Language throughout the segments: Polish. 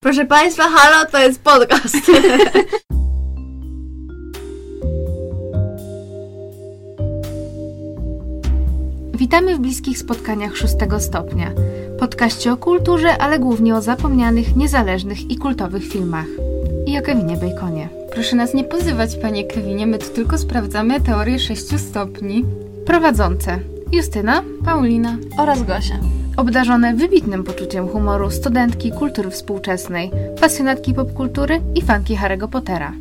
Proszę Państwa, halo, to jest podcast. Witamy w bliskich spotkaniach szóstego stopnia. Podkaście o kulturze, ale głównie o zapomnianych, niezależnych i kultowych filmach. I o Kevinie Baconie. Proszę nas nie pozywać, panie Kevinie, my tu tylko sprawdzamy teorię sześciu stopni. Prowadzące Justyna, Paulina oraz Gosia. Obdarzone wybitnym poczuciem humoru studentki kultury współczesnej, pasjonatki popkultury i fanki Harry'ego Pottera.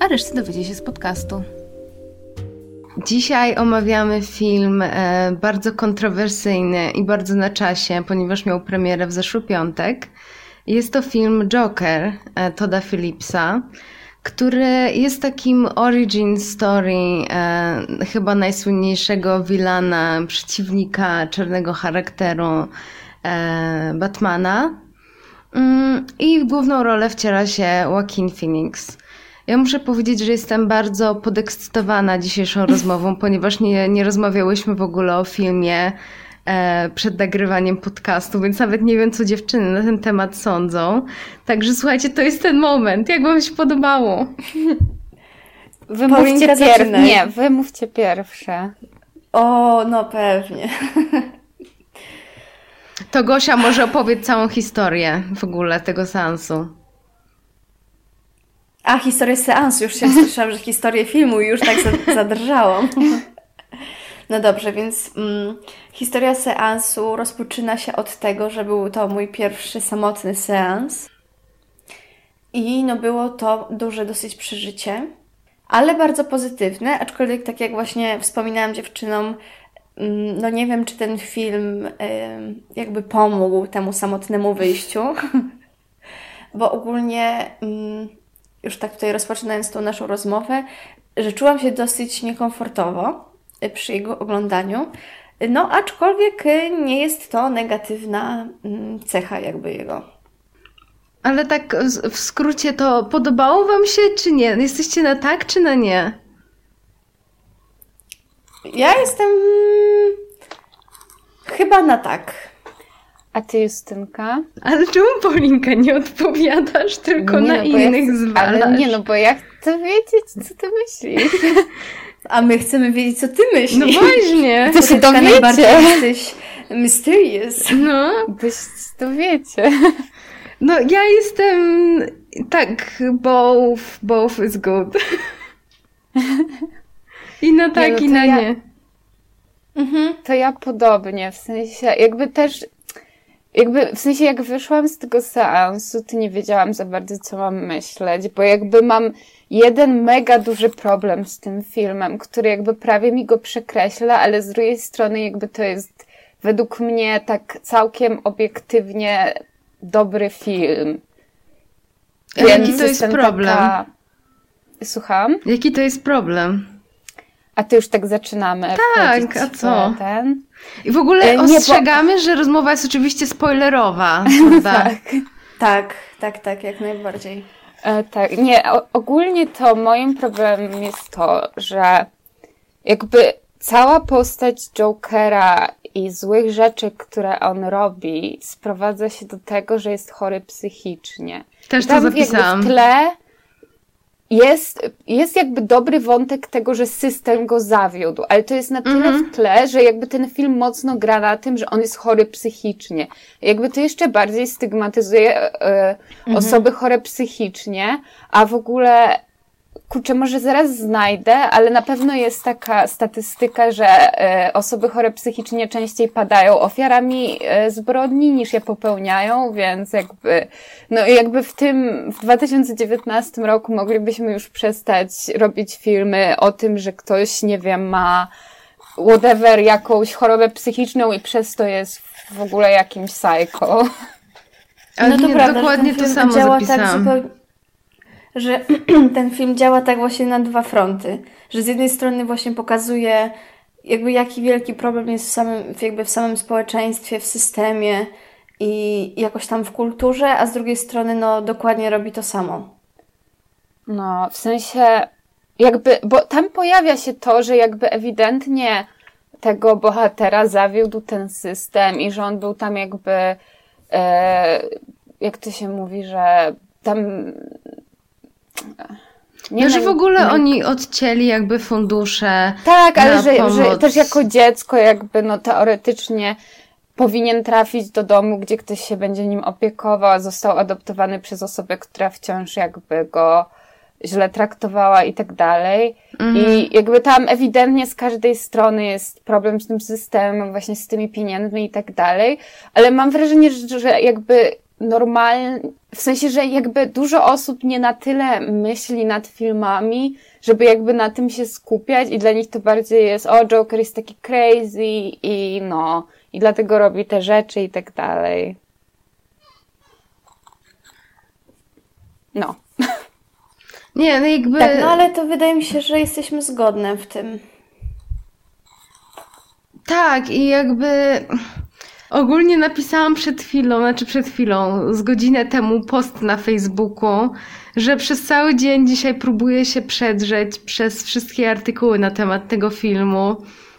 A resztę dowiecie się z podcastu. Dzisiaj omawiamy film e, bardzo kontrowersyjny i bardzo na czasie, ponieważ miał premierę w zeszły piątek. Jest to film Joker e, Toda Phillipsa, który jest takim origin story e, chyba najsłynniejszego wilana, przeciwnika czarnego charakteru e, Batmana. Mm, I główną rolę wciela się Joaquin Phoenix. Ja muszę powiedzieć, że jestem bardzo podekscytowana dzisiejszą rozmową, ponieważ nie, nie rozmawiałyśmy w ogóle o filmie przed nagrywaniem podcastu, więc nawet nie wiem, co dziewczyny na ten temat sądzą. Także słuchajcie, to jest ten moment. Jak Wam się podobało? Wy mówcie pierwsze. Nie, wy mówcie pierwsze. O, no pewnie. To Gosia może opowiedz całą historię w ogóle tego seansu. A, historię seansu. Już się słyszałam, że historię filmu i już tak zadrżałam. No dobrze, więc mm, historia seansu rozpoczyna się od tego, że był to mój pierwszy samotny seans. I no było to duże dosyć przeżycie, ale bardzo pozytywne, aczkolwiek tak jak właśnie wspominałam dziewczynom, mm, no nie wiem, czy ten film jakby pomógł temu samotnemu wyjściu, bo ogólnie mm, już tak tutaj rozpoczynając tą naszą rozmowę, że czułam się dosyć niekomfortowo przy jego oglądaniu. No, aczkolwiek nie jest to negatywna mm, cecha jakby jego. Ale tak w skrócie to podobało Wam się, czy nie? Jesteście na tak, czy na nie? Ja jestem chyba na tak. A ty, Justynka? Ale czemu Paulinka nie odpowiadasz, tylko nie, na no, innych ja zwalasz? Ale nie, no bo ja chcę wiedzieć, co ty myślisz. A my chcemy wiedzieć, co ty myślisz. No właśnie. To się dowiecie. jesteś mysterious. No. Byś dowiecie. No ja jestem tak, both, both is good. I na tak, no i na ja... nie. Mhm. To ja podobnie, w sensie jakby też jakby w sensie jak wyszłam z tego seansu, to nie wiedziałam za bardzo, co mam myśleć, bo jakby mam jeden mega duży problem z tym filmem, który jakby prawie mi go przekreśla, ale z drugiej strony jakby to jest według mnie tak całkiem obiektywnie dobry film. Jaki to jest problem? Taka... Słucham? Jaki to jest problem? A ty już tak zaczynamy. Tak, a co? Ten. I w ogóle ostrzegamy, bo... że rozmowa jest oczywiście spoilerowa. tak. tak, tak, tak, jak najbardziej. E, tak, nie, o, ogólnie to moim problemem jest to, że jakby cała postać Jokera i złych rzeczy, które on robi, sprowadza się do tego, że jest chory psychicznie. Też to zapisałam. w tle jest, jest jakby dobry wątek tego, że system go zawiódł, ale to jest na tyle mm -hmm. w tle, że jakby ten film mocno gra na tym, że on jest chory psychicznie. Jakby to jeszcze bardziej stygmatyzuje e, mm -hmm. osoby chore psychicznie, a w ogóle kurczę, może zaraz znajdę, ale na pewno jest taka statystyka, że e, osoby chore psychicznie częściej padają ofiarami e, zbrodni niż je popełniają, więc jakby, no jakby w tym, w 2019 roku moglibyśmy już przestać robić filmy o tym, że ktoś, nie wiem, ma whatever, jakąś chorobę psychiczną i przez to jest w ogóle jakimś psycho. Ale no to nie, prawda, dokładnie to samo tak zapisałam. Tak zupełnie że ten film działa tak właśnie na dwa fronty. Że z jednej strony właśnie pokazuje jakby jaki wielki problem jest w samym, jakby w samym społeczeństwie, w systemie i jakoś tam w kulturze, a z drugiej strony no dokładnie robi to samo. No, w sensie jakby, bo tam pojawia się to, że jakby ewidentnie tego bohatera zawiódł ten system i że on był tam jakby e, jak to się mówi, że tam nie no, że w ogóle oni odcięli jakby fundusze. Tak, ale że, że, też jako dziecko jakby no teoretycznie powinien trafić do domu, gdzie ktoś się będzie nim opiekował, a został adoptowany przez osobę, która wciąż jakby go źle traktowała i tak dalej. Mhm. I jakby tam ewidentnie z każdej strony jest problem z tym systemem, właśnie z tymi pieniędzmi i tak dalej, ale mam wrażenie, że, że jakby normalnie, w sensie, że jakby dużo osób nie na tyle myśli nad filmami, żeby jakby na tym się skupiać i dla nich to bardziej jest, o, Joker jest taki crazy i no, i dlatego robi te rzeczy i tak dalej. No. Nie, no jakby... Tak, no ale to wydaje mi się, że jesteśmy zgodne w tym. Tak, i jakby ogólnie napisałam przed chwilą, znaczy przed chwilą, z godzinę temu post na Facebooku, że przez cały dzień dzisiaj próbuję się przedrzeć przez wszystkie artykuły na temat tego filmu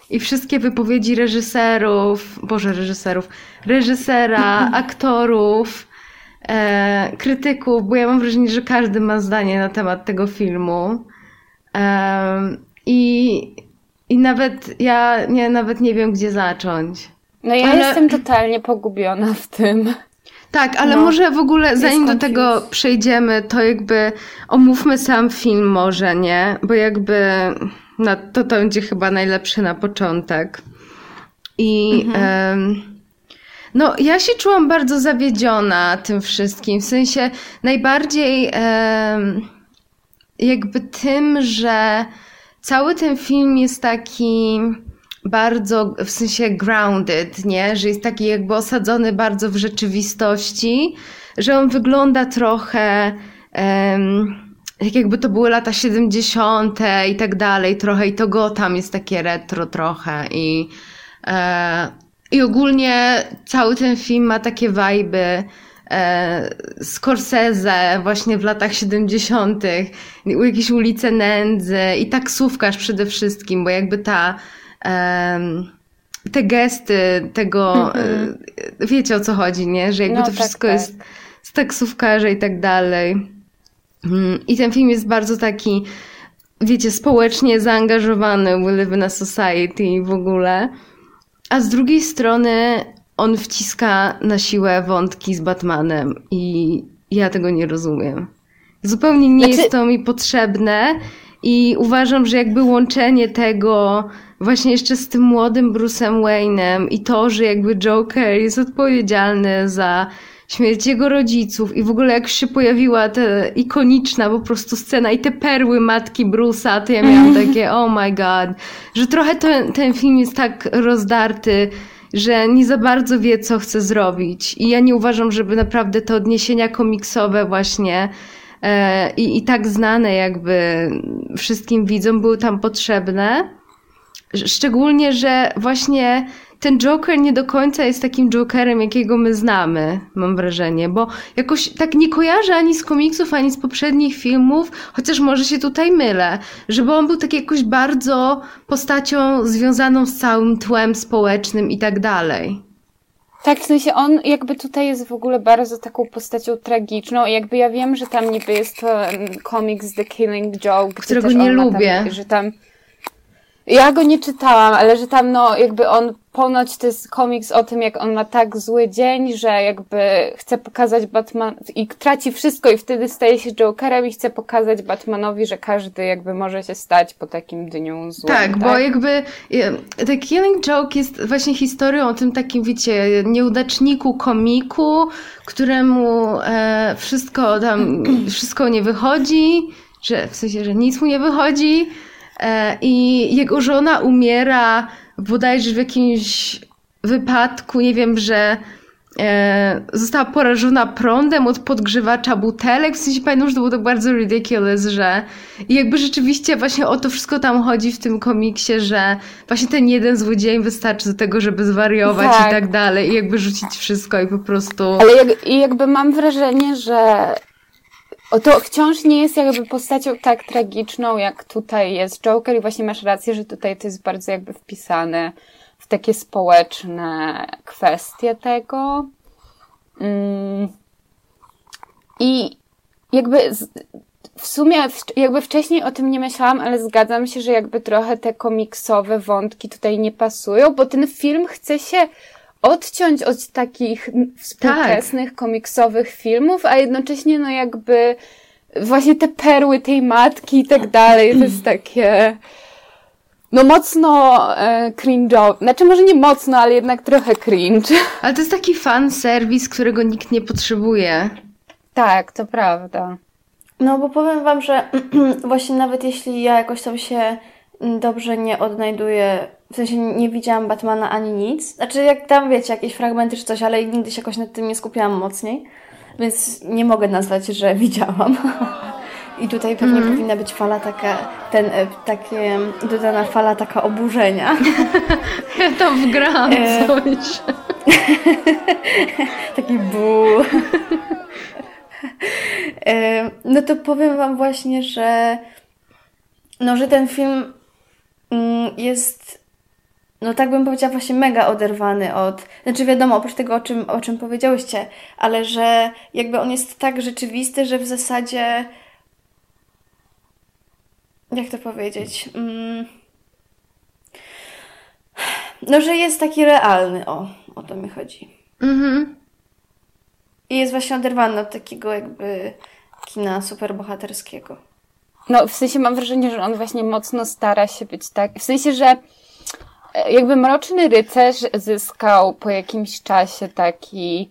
i wszystkie wypowiedzi reżyserów, boże reżyserów, reżysera, aktorów, e, krytyków, bo ja mam wrażenie, że każdy ma zdanie na temat tego filmu. E, I i nawet ja nie, nawet nie wiem, gdzie zacząć. No ja ale... jestem totalnie pogubiona w tym. Tak, ale no, może w ogóle zanim do tego przejdziemy, to jakby omówmy sam film może, nie? Bo jakby no, to to będzie chyba najlepszy na początek. I mhm. no, ja się czułam bardzo zawiedziona tym wszystkim. W sensie najbardziej jakby tym, że cały ten film jest taki bardzo, w sensie grounded, nie? Że jest taki jakby osadzony bardzo w rzeczywistości, że on wygląda trochę um, jak jakby to były lata 70. i tak dalej, trochę i to Gotham jest takie retro trochę i, e, i ogólnie cały ten film ma takie wajby e, Scorsese właśnie w latach 70., jakieś ulice nędzy i taksówkarz przede wszystkim, bo jakby ta te gesty tego, mm -hmm. wiecie o co chodzi, nie? Że jakby no, to tak, wszystko tak. jest z taksówkarza i tak dalej. Mm, I ten film jest bardzo taki, wiecie, społecznie zaangażowany, We Live in a Society w ogóle. A z drugiej strony on wciska na siłę wątki z Batmanem i ja tego nie rozumiem. Zupełnie nie znaczy... jest to mi potrzebne i uważam, że jakby łączenie tego właśnie jeszcze z tym młodym Bruce'em Wayne'em i to, że jakby Joker jest odpowiedzialny za śmierć jego rodziców i w ogóle jak się pojawiła ta ikoniczna po prostu scena i te perły matki Bruce'a, to ja miałam takie oh my god, że trochę ten, ten film jest tak rozdarty, że nie za bardzo wie, co chce zrobić. I ja nie uważam, żeby naprawdę te odniesienia komiksowe właśnie e, i, i tak znane jakby wszystkim widzom były tam potrzebne. Szczególnie, że właśnie ten Joker nie do końca jest takim Jokerem, jakiego my znamy, mam wrażenie, bo jakoś tak nie kojarzę ani z komiksów, ani z poprzednich filmów, chociaż może się tutaj mylę, żeby on był tak jakoś bardzo postacią związaną z całym tłem społecznym i tak dalej. Tak, w sensie on jakby tutaj jest w ogóle bardzo taką postacią tragiczną. Jakby ja wiem, że tam niby jest to komiks The Killing Joke, którego nie lubię. Tam, że tam ja go nie czytałam, ale że tam no jakby on ponoć to jest komiks o tym, jak on ma tak zły dzień, że jakby chce pokazać Batman i traci wszystko i wtedy staje się Jokerem i chce pokazać Batmanowi, że każdy jakby może się stać po takim dniu złym. Tak, tak? bo jakby The Killing Joke jest właśnie historią o tym takim, wiecie, nieudaczniku komiku, któremu e, wszystko tam, wszystko nie wychodzi, że w sensie, że nic mu nie wychodzi, I jego żona umiera bodajże w jakimś wypadku, nie wiem, że e, została porażona prądem od podgrzewacza butelek. W sensie pamiętam, że to było tak bardzo ridiculous, że i jakby rzeczywiście właśnie o to wszystko tam chodzi w tym komiksie, że właśnie ten jeden złodziej wystarczy do tego, żeby zwariować tak. i tak dalej i jakby rzucić wszystko i po prostu... Ale jak, i jakby mam wrażenie, że o to wciąż nie jest jakby postacią tak tragiczną, jak tutaj jest Joker i właśnie masz rację, że tutaj to jest bardzo jakby wpisane w takie społeczne kwestie tego. Mm. I jakby w sumie jakby wcześniej o tym nie myślałam, ale zgadzam się, że jakby trochę te komiksowe wątki tutaj nie pasują, bo ten film chce się odciąć od takich współczesnych tak. komiksowych filmów, a jednocześnie no jakby właśnie te perły tej matki i tak dalej, to jest takie no mocno e, cringe'owe. Znaczy może nie mocno, ale jednak trochę cringe. Ale to jest taki fan serwis, którego nikt nie potrzebuje. Tak, to prawda. No bo powiem wam, że właśnie nawet jeśli ja jakoś tam się dobrze nie odnajduję, w sensie nie widziałam Batmana ani nic. Znaczy jak tam wiecie, jakieś fragmenty czy coś, ale nigdy się jakoś nad tym nie skupiałam mocniej. Więc nie mogę nazwać, że widziałam. I tutaj pewnie mm. powinna być fala taka, ten, e, takie, dodana fala taka oburzenia. Ja tam wgrałam e... coś. Taki ból. e... No to powiem Wam właśnie, że no, że ten film jest no tak bym powiedziała właśnie mega oderwany od, znaczy wiadomo, oprócz tego, o czym, o czym powiedziałyście, ale że jakby on jest tak rzeczywisty, że w zasadzie jak to powiedzieć? Mm, no, że jest taki realny, o, o to mi chodzi. Mhm. I jest właśnie oderwany od takiego jakby kina superbohaterskiego. No, w sensie mam wrażenie, że on właśnie mocno stara się być tak, w sensie, że e, jakby Mroczny Rycerz zyskał po jakimś czasie taki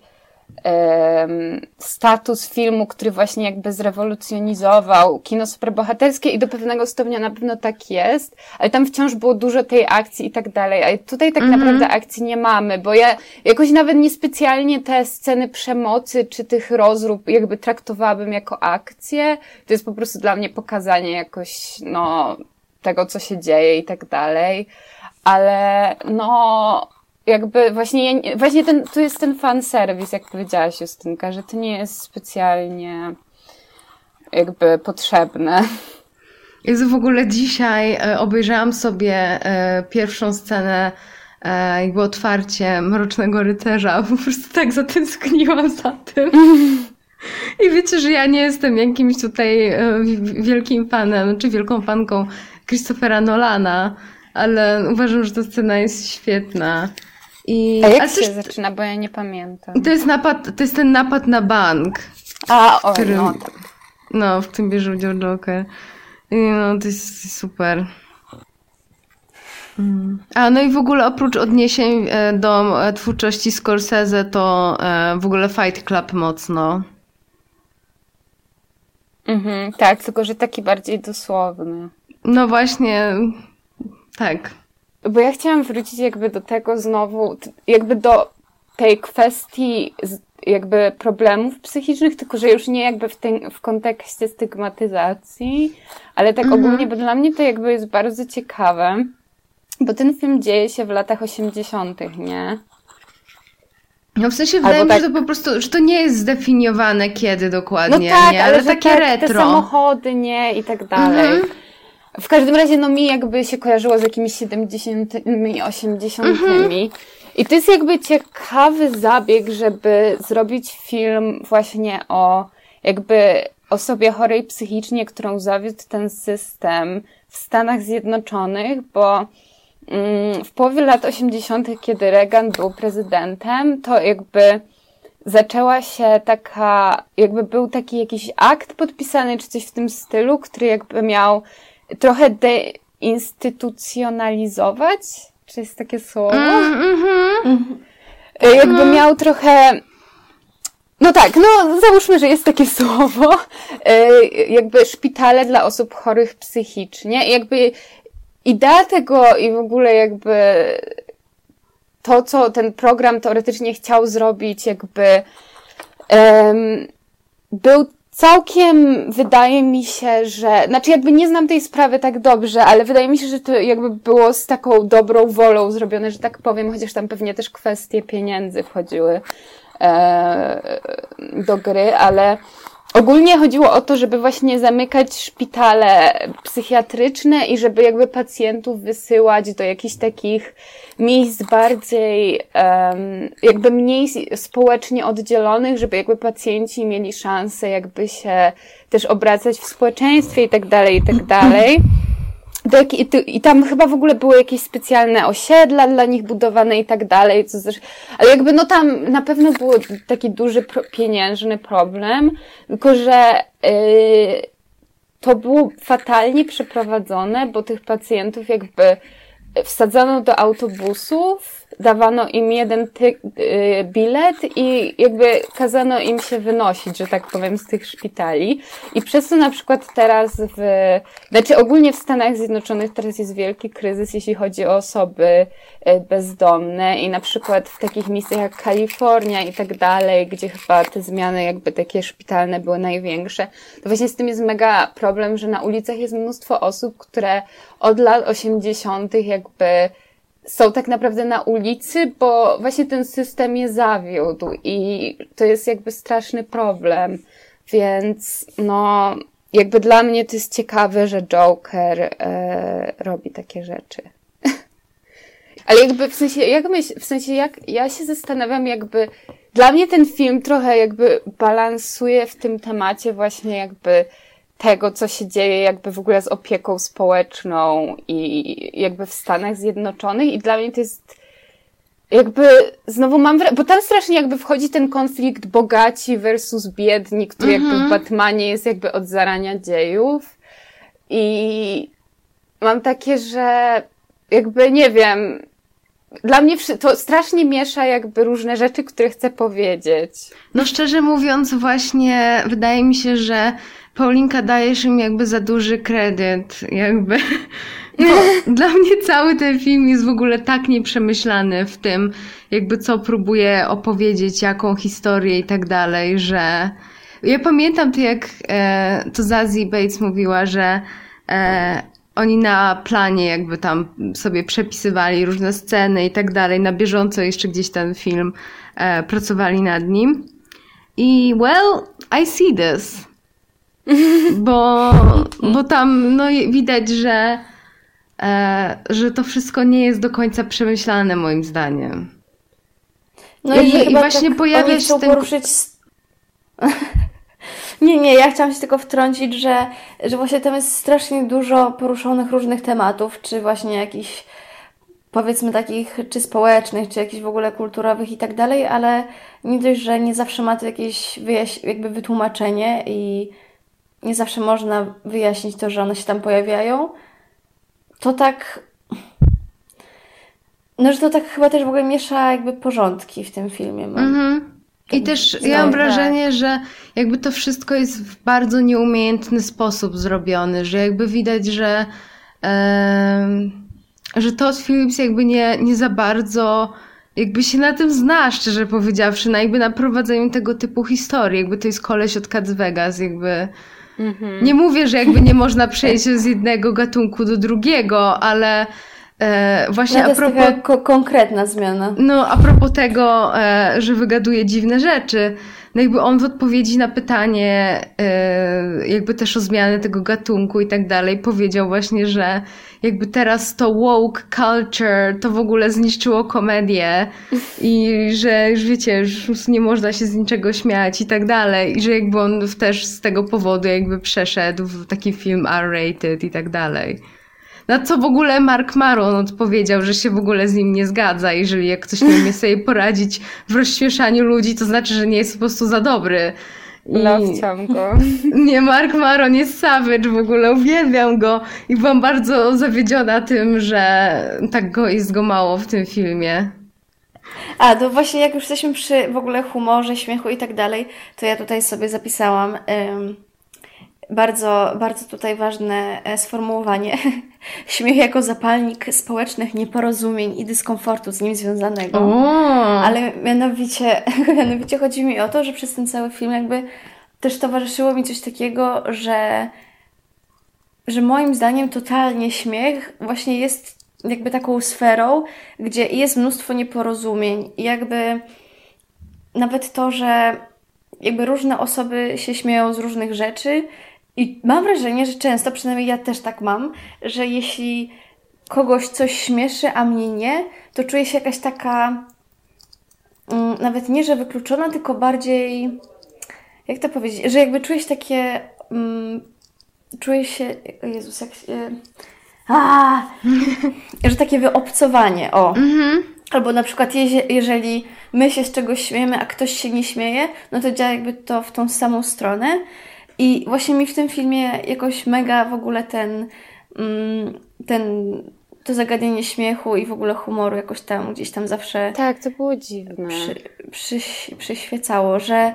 status filmu, który właśnie jakby zrewolucjonizował kino superbohaterskie i do pewnego stopnia na pewno tak jest, ale tam wciąż było dużo tej akcji i tak dalej, a tutaj tak mm -hmm. naprawdę akcji nie mamy, bo ja jakoś nawet niespecjalnie te sceny przemocy czy tych rozrób jakby traktowałabym jako akcję, to jest po prostu dla mnie pokazanie jakoś, no, tego, co się dzieje i tak dalej, ale no, jakby właśnie, właśnie ten, tu jest ten fan serwis, jak powiedziałaś Justynka, że to nie jest specjalnie jakby potrzebne. Jest w ogóle dzisiaj e, obejrzałam sobie e, pierwszą scenę e, jakby otwarcie Mrocznego Rycerza. Po prostu tak zatęskniłam za tym. I wiecie, że ja nie jestem jakimś tutaj wielkim fanem, czy wielką fanką Christophera Nolana, ale uważam, że ta scena jest świetna. I, A jak się też, zaczyna, bo ja nie pamiętam. To jest napad, to jest ten napad na bank. A, o, którym, no tak. No, w tym bierze udział Joker. I no, to jest super. Mm. A no i w ogóle oprócz odniesień e, do e, twórczości Scorsese, to e, w ogóle Fight Club mocno. Mhm, tak, tylko że taki bardziej dosłowny. No właśnie, tak. Bo ja chciałam wrócić jakby do tego znowu, jakby do tej kwestii jakby problemów psychicznych, tylko że już nie jakby w, w kontekście stygmatyzacji, ale tak mhm. ogólnie, bo dla mnie to jakby jest bardzo ciekawe, bo ten film dzieje się w latach 80., nie? No w sensie wydaje mi się, tak... że to po prostu, że to nie jest zdefiniowane kiedy dokładnie, no tak, nie? ale, ale takie tak, retro. Te samochody, nie? I tak dalej. Mhm. W każdym razie, no mi jakby się kojarzyło z jakimiś 70 80 mhm. I to jest jakby ciekawy zabieg, żeby zrobić film właśnie o jakby osobie chorej psychicznie, którą zawiódł ten system w Stanach Zjednoczonych, bo mm, w połowie lat 80., kiedy Reagan był prezydentem, to jakby zaczęła się taka, jakby był taki jakiś akt podpisany, czy coś w tym stylu, który jakby miał trochę deinstytucjonalizować, czy jest takie słowo? Mm, mm-hmm. Jakby mm. miał trochę no tak, no załóżmy, że jest takie słowo, e, jakby szpitale dla osób chorych psychicznie. Jakby idea tego i w ogóle jakby to, co ten program teoretycznie chciał zrobić, jakby um, był całkiem wydaje mi się, że, znaczy jakby nie znam tej sprawy tak dobrze, ale wydaje mi się, że to jakby było z taką dobrą wolą zrobione, że tak powiem, chociaż tam pewnie też kwestie pieniędzy wchodziły e, do gry, ale Ogólnie chodziło o to, żeby właśnie zamykać szpitale psychiatryczne i żeby jakby pacjentów wysyłać do jakichś takich miejsc bardziej, um, jakby mniej społecznie oddzielonych, żeby jakby pacjenci mieli szansę jakby się też obracać w społeczeństwie i tak dalej, i tak dalej. Do, i, I tam chyba w ogóle były jakieś specjalne osiedla dla nich budowane i tak dalej, co zresztą, ale jakby no tam na pewno był taki duży pro, pieniężny problem, tylko że yy, to było fatalnie przeprowadzone, bo tych pacjentów jakby wsadzano do autobusów, dawano im jeden ty, y, bilet i jakby kazano im się wynosić, że tak powiem, z tych szpitali. I przez to na przykład teraz w, znaczy ogólnie w Stanach Zjednoczonych teraz jest wielki kryzys, jeśli chodzi o osoby y, bezdomne i na przykład w takich miejscach jak Kalifornia i tak dalej, gdzie chyba te zmiany jakby takie szpitalne były największe, to właśnie z tym jest mega problem, że na ulicach jest mnóstwo osób, które od lat 80. jakby są tak naprawdę na ulicy, bo właśnie ten system je zawiódł i to jest jakby straszny problem. Więc no, jakby dla mnie to jest ciekawe, że Joker e, robi takie rzeczy. Ale jakby w sensie, jak myśl, w sensie jak, ja się zastanawiam jakby, dla mnie ten film trochę jakby balansuje w tym temacie właśnie jakby tego, co się dzieje jakby w ogóle z opieką społeczną i jakby w Stanach Zjednoczonych i dla mnie to jest jakby znowu mam wrażenie, bo tam strasznie jakby wchodzi ten konflikt bogaci versus biedni, który jakby w mhm. Batmanie jest jakby od zarania dziejów i mam takie, że jakby nie wiem, dla mnie to strasznie miesza jakby różne rzeczy, które chcę powiedzieć. No szczerze mówiąc właśnie wydaje mi się, że Paulinka dajesz im jakby za duży kredyt, jakby. Bo dla mnie cały ten film jest w ogóle tak nieprzemyślany w tym, jakby co próbuje opowiedzieć, jaką historię i tak dalej, że ja pamiętam to, jak e, to Zazie Bates mówiła, że e, oni na planie jakby tam sobie przepisywali różne sceny i tak dalej, na bieżąco jeszcze gdzieś ten film e, pracowali nad nim. I well, I see this bo, bo tam no, widać, że, e, że to wszystko nie jest do końca przemyślane moim zdaniem. No i, i, i właśnie tak pojawia się ten... poruszyć... nie, nie, ja chciałam się tylko wtrącić, że, że właśnie tam jest strasznie dużo poruszonych różnych tematów, czy właśnie jakichś powiedzmy takich, czy społecznych, czy jakichś w ogóle kulturowych i tak dalej, ale nie dość, że nie zawsze ma to jakieś wyjaś- jakby wytłumaczenie i nie zawsze można wyjaśnić to, że one się tam pojawiają, to tak. No, że to tak chyba też w ogóle miesza jakby porządki w tym filmie. Mhm. I też ja mam wrażenie, że jakby to wszystko jest w bardzo nieumiejętny sposób zrobione, że jakby widać, że, e, że Todd Phillips jakby nie, nie za bardzo jakby się na tym zna, szczerze powiedziawszy, na jakby na prowadzeniu tego typu historii. Jakby to jest koleś od Cats Vegas, jakby Mhm. Nie mówię, że jakby nie można przejść z jednego gatunku do drugiego, ale e, właśnie no, a propos... Ko konkretna zmiana. No, a propos tego, e, że wygaduje dziwne rzeczy, no jakby on w odpowiedzi na pytanie, e, jakby też o zmianę tego gatunku i tak dalej, powiedział właśnie, że jakby teraz to woke culture to w ogóle zniszczyło komedię i że już wiecie, już nie można się z niczego śmiać i tak dalej i że jakby on też z tego powodu jakby przeszedł w taki film R-rated i tak dalej. Na co w ogóle Mark Maron odpowiedział, że się w ogóle z nim nie zgadza. Jeżeli jak ktoś nie umie sobie poradzić w rozśmieszaniu ludzi, to znaczy, że nie jest po prostu za dobry. I... go. Nie, Mark Maron jest savage, w ogóle uwielbiam go i byłam bardzo zawiedziona tym, że tak go jest go mało w tym filmie. A, to właśnie jak już jesteśmy przy w ogóle humorze, śmiechu i tak dalej, to ja tutaj sobie zapisałam bardzo, bardzo tutaj ważne e, sformułowanie. Śmiech jako zapalnik społecznych nieporozumień i dyskomfortu z nim związanego. Ale mianowicie, mianowicie chodzi mi o to, że przez ten cały film jakby też towarzyszyło mi coś takiego, że, że moim zdaniem totalnie śmiech właśnie jest jakby taką sferą, gdzie jest mnóstwo nieporozumień i jakby nawet to, że jakby różne osoby się śmieją z różnych rzeczy i mam wrażenie, że często, przynajmniej ja też tak mam, że jeśli kogoś coś śmieszy, a mnie nie, to czuję się jakaś taka mm, nawet nie, że wykluczona, tylko bardziej jak to powiedzieć, że jakby czuję się takie mm, czuję się Jezus, jak się a, że takie wyobcowanie, o. Mhm. Albo na przykład je, jeżeli my się z czegoś śmiejemy, a ktoś się nie śmieje, no to działa jakby to w tą samą stronę. I właśnie mi w tym filmie jakoś mega w ogóle ten, mm, ten to zagadnienie śmiechu i w ogóle humoru jakoś tam gdzieś tam zawsze. Tak, to było dziwne. Przy, przy, przyświecało, że.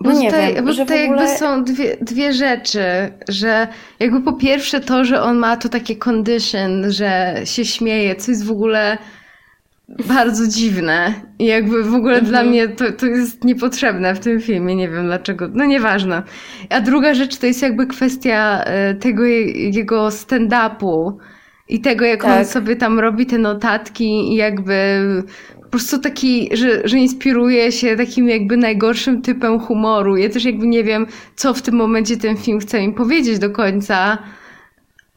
No bo nie tutaj, wiem, bo że tutaj ogóle... jakby są dwie, dwie rzeczy, że jakby po pierwsze to, że on ma to takie condition, że się śmieje, co jest w ogóle bardzo dziwne. I jakby w ogóle mhm. dla mnie to, to jest niepotrzebne w tym filmie. Nie wiem dlaczego. No nieważne. A druga rzecz to jest jakby kwestia e, tego jego stand-upu i tego, jak tak. on sobie tam robi te notatki i jakby po prostu taki, że, że inspiruje się takim jakby najgorszym typem humoru. Ja też jakby nie wiem, co w tym momencie ten film chce mi powiedzieć do końca,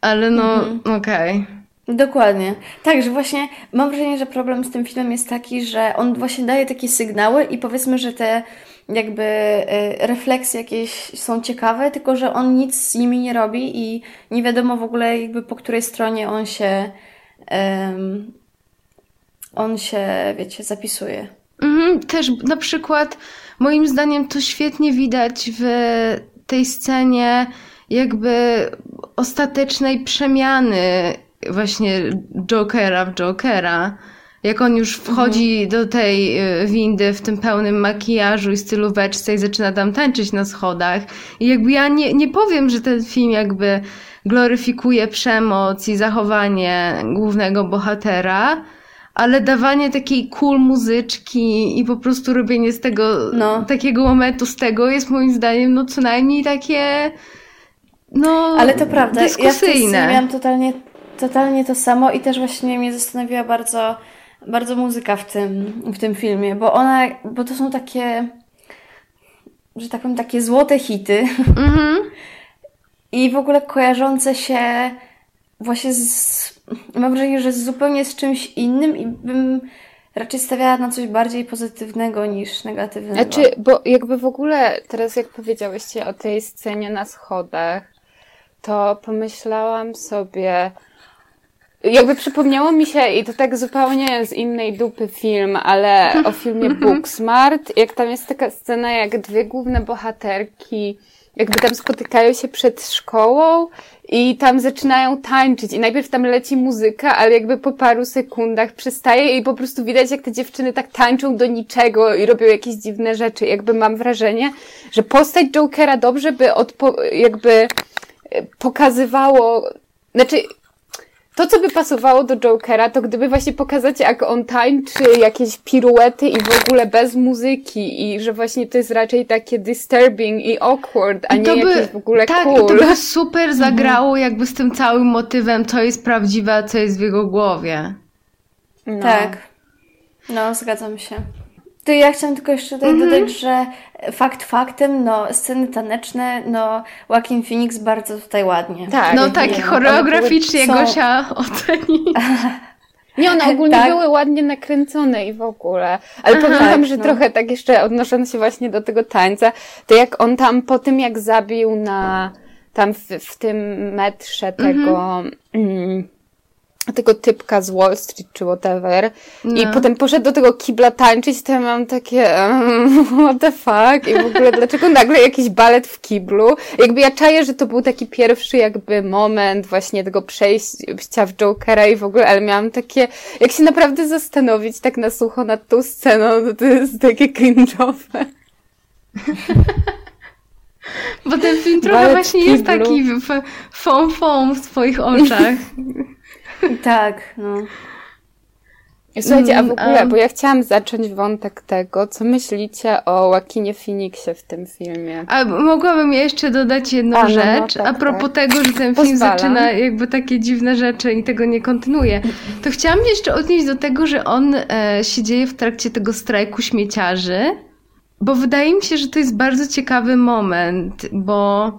ale no mhm. okej. Okay. Dokładnie. Tak, że właśnie mam wrażenie, że problem z tym filmem jest taki, że on właśnie daje takie sygnały i powiedzmy, że te jakby y, refleksje jakieś są ciekawe, tylko że on nic z nimi nie robi i nie wiadomo w ogóle jakby po której stronie on się um, on się, wiecie, zapisuje. Mhm, też na przykład moim zdaniem to świetnie widać w tej scenie jakby ostatecznej przemiany właśnie Jokera w Jokera. Jak on już wchodzi mhm. do tej y, windy w tym pełnym makijażu i stylóweczce i zaczyna tam tańczyć na schodach. I jakby ja nie, nie powiem, że ten film jakby gloryfikuje przemoc i zachowanie głównego bohatera, ale dawanie takiej cool muzyczki i po prostu robienie z tego, no. takiego momentu z tego jest moim zdaniem no co najmniej takie no Ale to prawda, dyskusyjne. ja miałam totalnie totalnie to samo i też właśnie mnie zastanowiła bardzo, bardzo muzyka w tym, w tym filmie, bo ona, bo to są takie, że tak powiem, takie złote hity mm-hmm. i w ogóle kojarzące się właśnie z, mam wrażenie, że zupełnie z czymś innym i bym raczej stawiała na coś bardziej pozytywnego niż negatywnego. Znaczy, bo jakby w ogóle teraz jak powiedziałyście o tej scenie na schodach, to pomyślałam sobie, jakby przypomniało mi się, i to tak zupełnie z innej dupy film, ale o filmie Booksmart, jak tam jest taka scena, jak dwie główne bohaterki jakby tam spotykają się przed szkołą i tam zaczynają tańczyć i najpierw tam leci muzyka, ale jakby po paru sekundach przestaje i po prostu widać, jak te dziewczyny tak tańczą do niczego i robią jakieś dziwne rzeczy. Jakby mam wrażenie, że postać Jokera dobrze by odpo- jakby pokazywało, znaczy to, co by pasowało do Jokera, to gdyby właśnie pokazać, jak on tańczy jakieś piruety i w ogóle bez muzyki i że właśnie to jest raczej takie disturbing i awkward, a I nie by, jakieś w ogóle tak, cool. Tak, to by super mhm. zagrało jakby z tym całym motywem, co jest prawdziwe, a co jest w jego głowie. No. Tak. No, zgadzam się. To ja chciałam tylko jeszcze tutaj mm -hmm. dodać, że fakt faktem, no sceny taneczne, no Joaquin Phoenix bardzo tutaj ładnie. Tak. No tak, nie, choreograficznie są... Gosia oceni. Nie, one ogólnie tak. były ładnie nakręcone i w ogóle. Ale Aha, pamiętam, tak, że no. trochę tak jeszcze odnosząc się właśnie do tego tańca, to jak on tam po tym jak zabił na tam w, w tym metrze tego mm, tego typka z Wall Street czy whatever no. i potem poszedł do tego kibla tańczyć, to ja mam takie um, what the fuck i w ogóle dlaczego nagle jakiś balet w kiblu? Jakby ja czaję, że to był taki pierwszy jakby moment właśnie tego przejścia w Jokera i w ogóle, ale miałam takie, jak się naprawdę zastanowić tak na sucho nad tą sceną, to to jest takie cringe'owe. Bo ten film trochę Balet właśnie jest taki fą fą w swoich oczach. Tak, no. Słuchajcie, a w mm, ogóle, bo ja chciałam zacząć wątek tego, co myślicie o Łakinie Phoenixie w tym filmie. A mogłabym jeszcze dodać jedną a, no, no rzecz, no, tak, a propos tak. tego, że ten film Pozwalam. zaczyna jakby takie dziwne rzeczy i tego nie kontynuuje. To chciałam jeszcze odnieść do tego, że on e, się dzieje w trakcie tego strajku śmieciarzy bo wydaje mi się, że to jest bardzo ciekawy moment, bo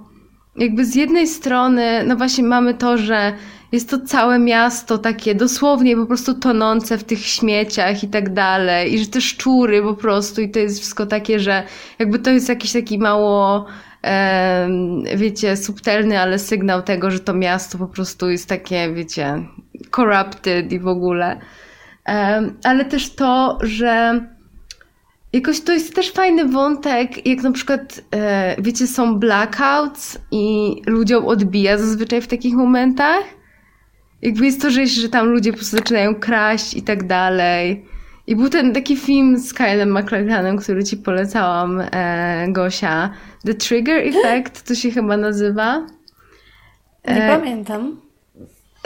jakby z jednej strony, no właśnie mamy to, że jest to całe miasto takie dosłownie po prostu tonące w tych śmieciach i tak dalej, i że te szczury po prostu, i to jest wszystko takie, że jakby to jest jakiś taki mało, wiecie, subtelny, ale sygnał tego, że to miasto po prostu jest takie, wiecie, corrupted i w ogóle. Ale też to, że Jakoś to jest też fajny wątek, jak na przykład, e, wiecie, są blackouts i ludziom odbija zazwyczaj w takich momentach. Jakby jest to, że, że tam ludzie po prostu zaczynają kraść i tak dalej. I był ten taki film z Kylem MacLachanem, który ci polecałam, e, Gosia. The Trigger Effect, to się chyba nazywa. Nie e, pamiętam.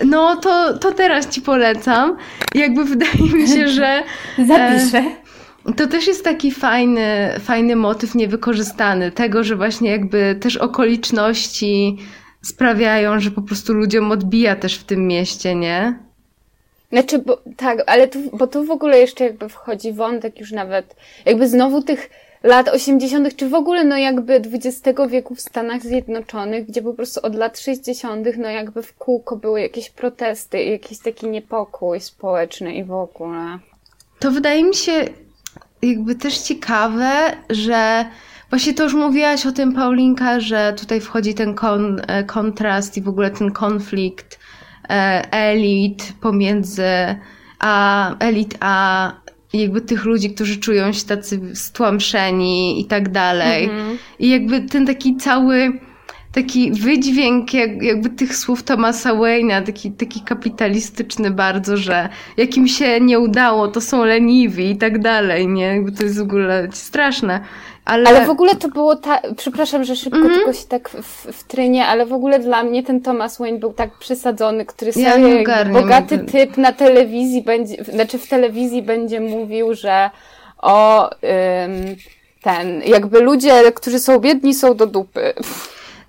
No, to, to teraz ci polecam. Jakby wydaje mi się, że... Zapiszę. E, to też jest taki fajny, fajny motyw niewykorzystany, tego, że właśnie jakby też okoliczności sprawiają, że po prostu ludziom odbija też w tym mieście, nie? Znaczy, bo, tak, ale tu, bo tu w ogóle jeszcze jakby wchodzi wątek już nawet, jakby znowu tych lat 80., czy w ogóle no jakby XX wieku w Stanach Zjednoczonych, gdzie po prostu od lat 60., no jakby w kółko były jakieś protesty, jakiś taki niepokój społeczny i w ogóle. To wydaje mi się jakby też ciekawe, że właśnie to już mówiłaś o tym, Paulinka, że tutaj wchodzi ten kon, e, kontrast i w ogóle ten konflikt e, elit pomiędzy a elit a jakby tych ludzi, którzy czują się tacy stłamszeni i tak dalej. Mhm. I jakby ten taki cały taki wydźwięk jak, jakby tych słów Thomasa Wayne'a, taki, taki kapitalistyczny bardzo, że jak im się nie udało, to są leniwi i tak dalej, nie? Jakby to jest w ogóle straszne. Ale... ale w ogóle to było tak, przepraszam, że szybko mm -hmm. tylko się tak w, w trynie, ale w ogóle dla mnie ten Thomas Wayne był tak przesadzony, który ja sobie bogaty typ na telewizji będzie, znaczy w telewizji będzie mówił, że o ym, ten, jakby ludzie, którzy są biedni są do dupy.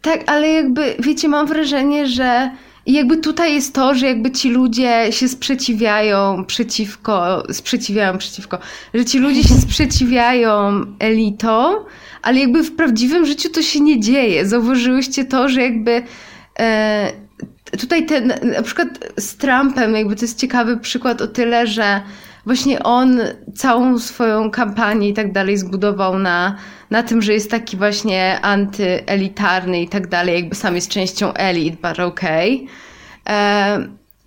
Tak, ale jakby, wiecie, mam wrażenie, że jakby tutaj jest to, że jakby ci ludzie się sprzeciwiają przeciwko, sprzeciwiają przeciwko, że ci ludzie się sprzeciwiają elitom, ale jakby w prawdziwym życiu to się nie dzieje. Zauważyłyście to, że jakby e, tutaj ten, na przykład z Trumpem, jakby to jest ciekawy przykład o tyle, że właśnie on całą swoją kampanię i tak dalej zbudował na, na tym, że jest taki właśnie antyelitarny i tak dalej, jakby sam jest częścią elit, but okej.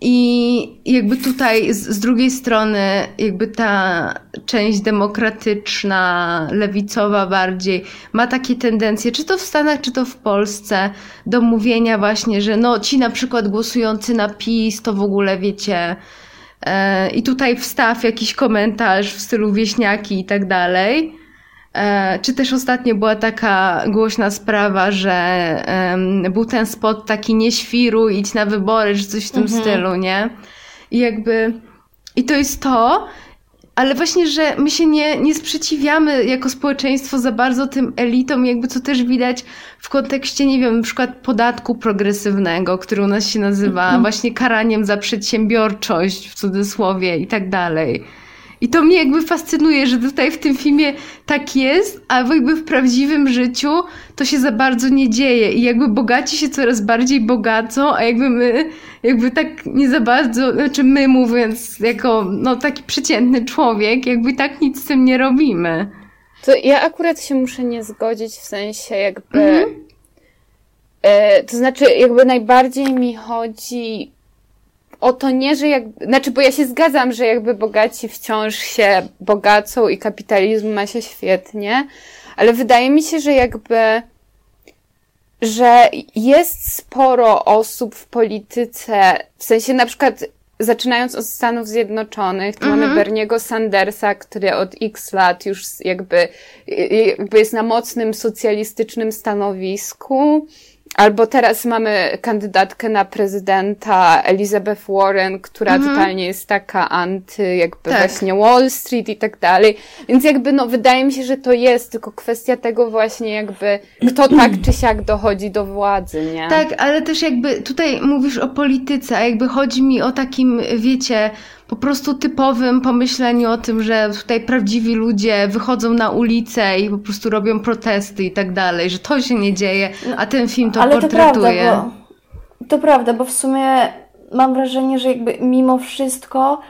I jakby tutaj z, z, drugiej strony, jakby ta część demokratyczna, lewicowa bardziej, ma takie tendencje, czy to w Stanach, czy to w Polsce, do mówienia właśnie, że no ci na przykład głosujący na PiS, to w ogóle wiecie, I tutaj wstaw jakiś komentarz w stylu wieśniaki i tak dalej. E, czy też ostatnio była taka głośna sprawa, że był ten spot taki nie świruj, idź na wybory, czy coś w tym mhm. stylu, nie? I jakby, i to jest to, ale właśnie, że my się nie, nie sprzeciwiamy jako społeczeństwo za bardzo tym elitom, jakby co też widać w kontekście, nie wiem, na przykład podatku progresywnego, który u nas się nazywa -hmm. właśnie karaniem za przedsiębiorczość w cudzysłowie i tak dalej. I to mnie jakby fascynuje, że tutaj w tym filmie tak jest, a jakby w prawdziwym życiu to się za bardzo nie dzieje. I jakby bogaci się coraz bardziej bogacą, a jakby my, jakby tak nie za bardzo, znaczy my mówiąc jako no taki przeciętny człowiek, jakby tak nic z tym nie robimy. To ja akurat się muszę nie zgodzić w sensie jakby. Mhm. E, to znaczy, jakby najbardziej mi chodzi o to nie, że jak, znaczy, bo ja się zgadzam, że jakby bogaci wciąż się bogacą i kapitalizm ma się świetnie, ale wydaje mi się, że jakby, że jest sporo osób w polityce, w sensie na przykład zaczynając od Stanów Zjednoczonych, to mamy mhm. Berniego Sandersa, który od x lat już jakby, jakby jest na mocnym socjalistycznym stanowisku. Albo teraz mamy kandydatkę na prezydenta Elizabeth Warren, która mhm. totalnie jest taka anty, jakby tak. właśnie Wall Street i tak dalej. Więc jakby, no, wydaje mi się, że to jest tylko kwestia tego właśnie jakby, kto tak czy siak dochodzi do władzy, nie? Tak, ale też jakby tutaj mówisz o polityce, a jakby chodzi mi o takim, wiecie, po prostu typowym pomyśleniu o tym, że tutaj prawdziwi ludzie wychodzą na ulicę i po prostu robią protesty i tak dalej, że to się nie dzieje, a ten film to Ale portretuje. to prawda, bo, to prawda, bo w sumie mam wrażenie, że jakby mimo wszystko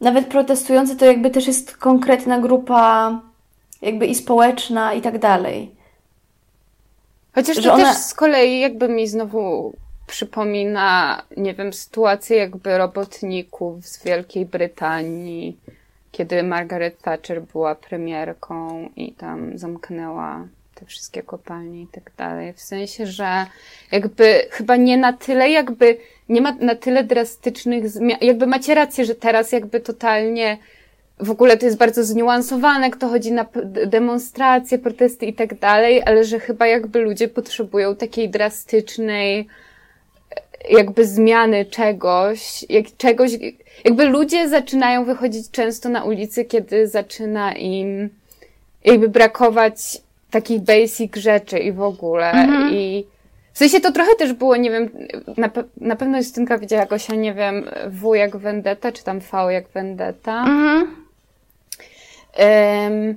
nawet protestujący to jakby też jest konkretna grupa jakby i społeczna i tak dalej. Chociaż Że to ona- też z kolei jakby mi znowu przypomina, nie wiem, sytuację jakby robotników z Wielkiej Brytanii, kiedy Margaret Thatcher była premierką i tam zamknęła te wszystkie kopalnie i tak dalej. W sensie, że jakby chyba nie na tyle, jakby nie ma na tyle drastycznych zmian. Jakby macie rację, że teraz jakby totalnie w ogóle to jest bardzo zniuansowane, kto chodzi na demonstracje, protesty i tak dalej, ale że chyba jakby ludzie potrzebują takiej drastycznej jakby zmiany czegoś, jak, czegoś, jakby ludzie zaczynają wychodzić często na ulicy, kiedy zaczyna im jakby brakować takich basic rzeczy i w ogóle i w sensie to trochę też było, nie wiem, na, pe- na pewno Justynka widziała Gosia, nie wiem, W jak Vendetta, czy tam V jak Vendetta. Mhm. Em,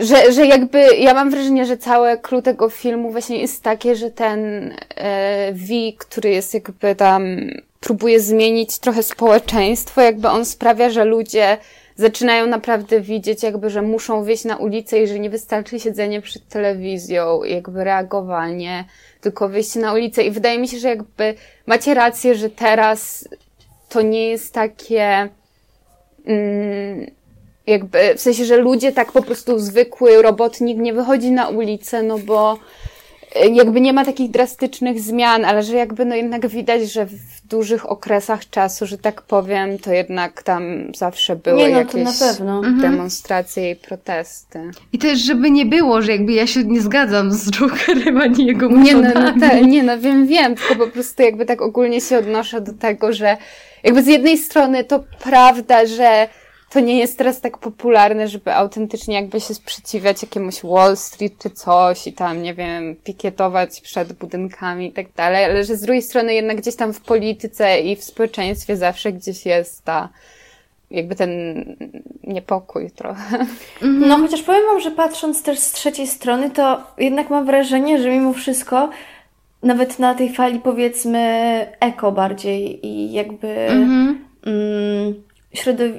że, że jakby ja mam wrażenie, że całe clue tego filmu właśnie jest takie, że ten e, V, który jest jakby tam, próbuje zmienić trochę społeczeństwo, jakby on sprawia, że ludzie zaczynają naprawdę widzieć jakby, że muszą wyjść na ulicę i że nie wystarczy siedzenie przed telewizją jakby reagowanie, tylko wyjście na ulicę. I wydaje mi się, że jakby macie rację, że teraz to nie jest takie mm, jakby, w sensie, że ludzie tak po prostu zwykły robotnik nie wychodzi na ulicę, no bo e, jakby nie ma takich drastycznych zmian, ale że jakby no jednak widać, że w dużych okresach czasu, że tak powiem, to jednak tam zawsze były Nie, no jakieś pewno. demonstracje i protesty. I też, żeby nie było, że jakby ja się nie zgadzam z Jokerem ani jego Nie no, metodami. no te, nie no, wiem, wiem, tylko po prostu jakby tak ogólnie się odnoszę do tego, że jakby z jednej strony to prawda, że to nie jest teraz tak popularne, żeby autentycznie jakby się sprzeciwiać jakiemuś Wall Street czy coś i tam, nie wiem, pikietować przed budynkami i tak dalej, ale że z drugiej strony jednak gdzieś tam w polityce i w społeczeństwie zawsze gdzieś jest ta, jakby ten niepokój trochę. No chociaż powiem Wam, że patrząc też z trzeciej strony, to jednak mam wrażenie, że mimo wszystko nawet na tej fali powiedzmy eko bardziej i jakby mm, środow-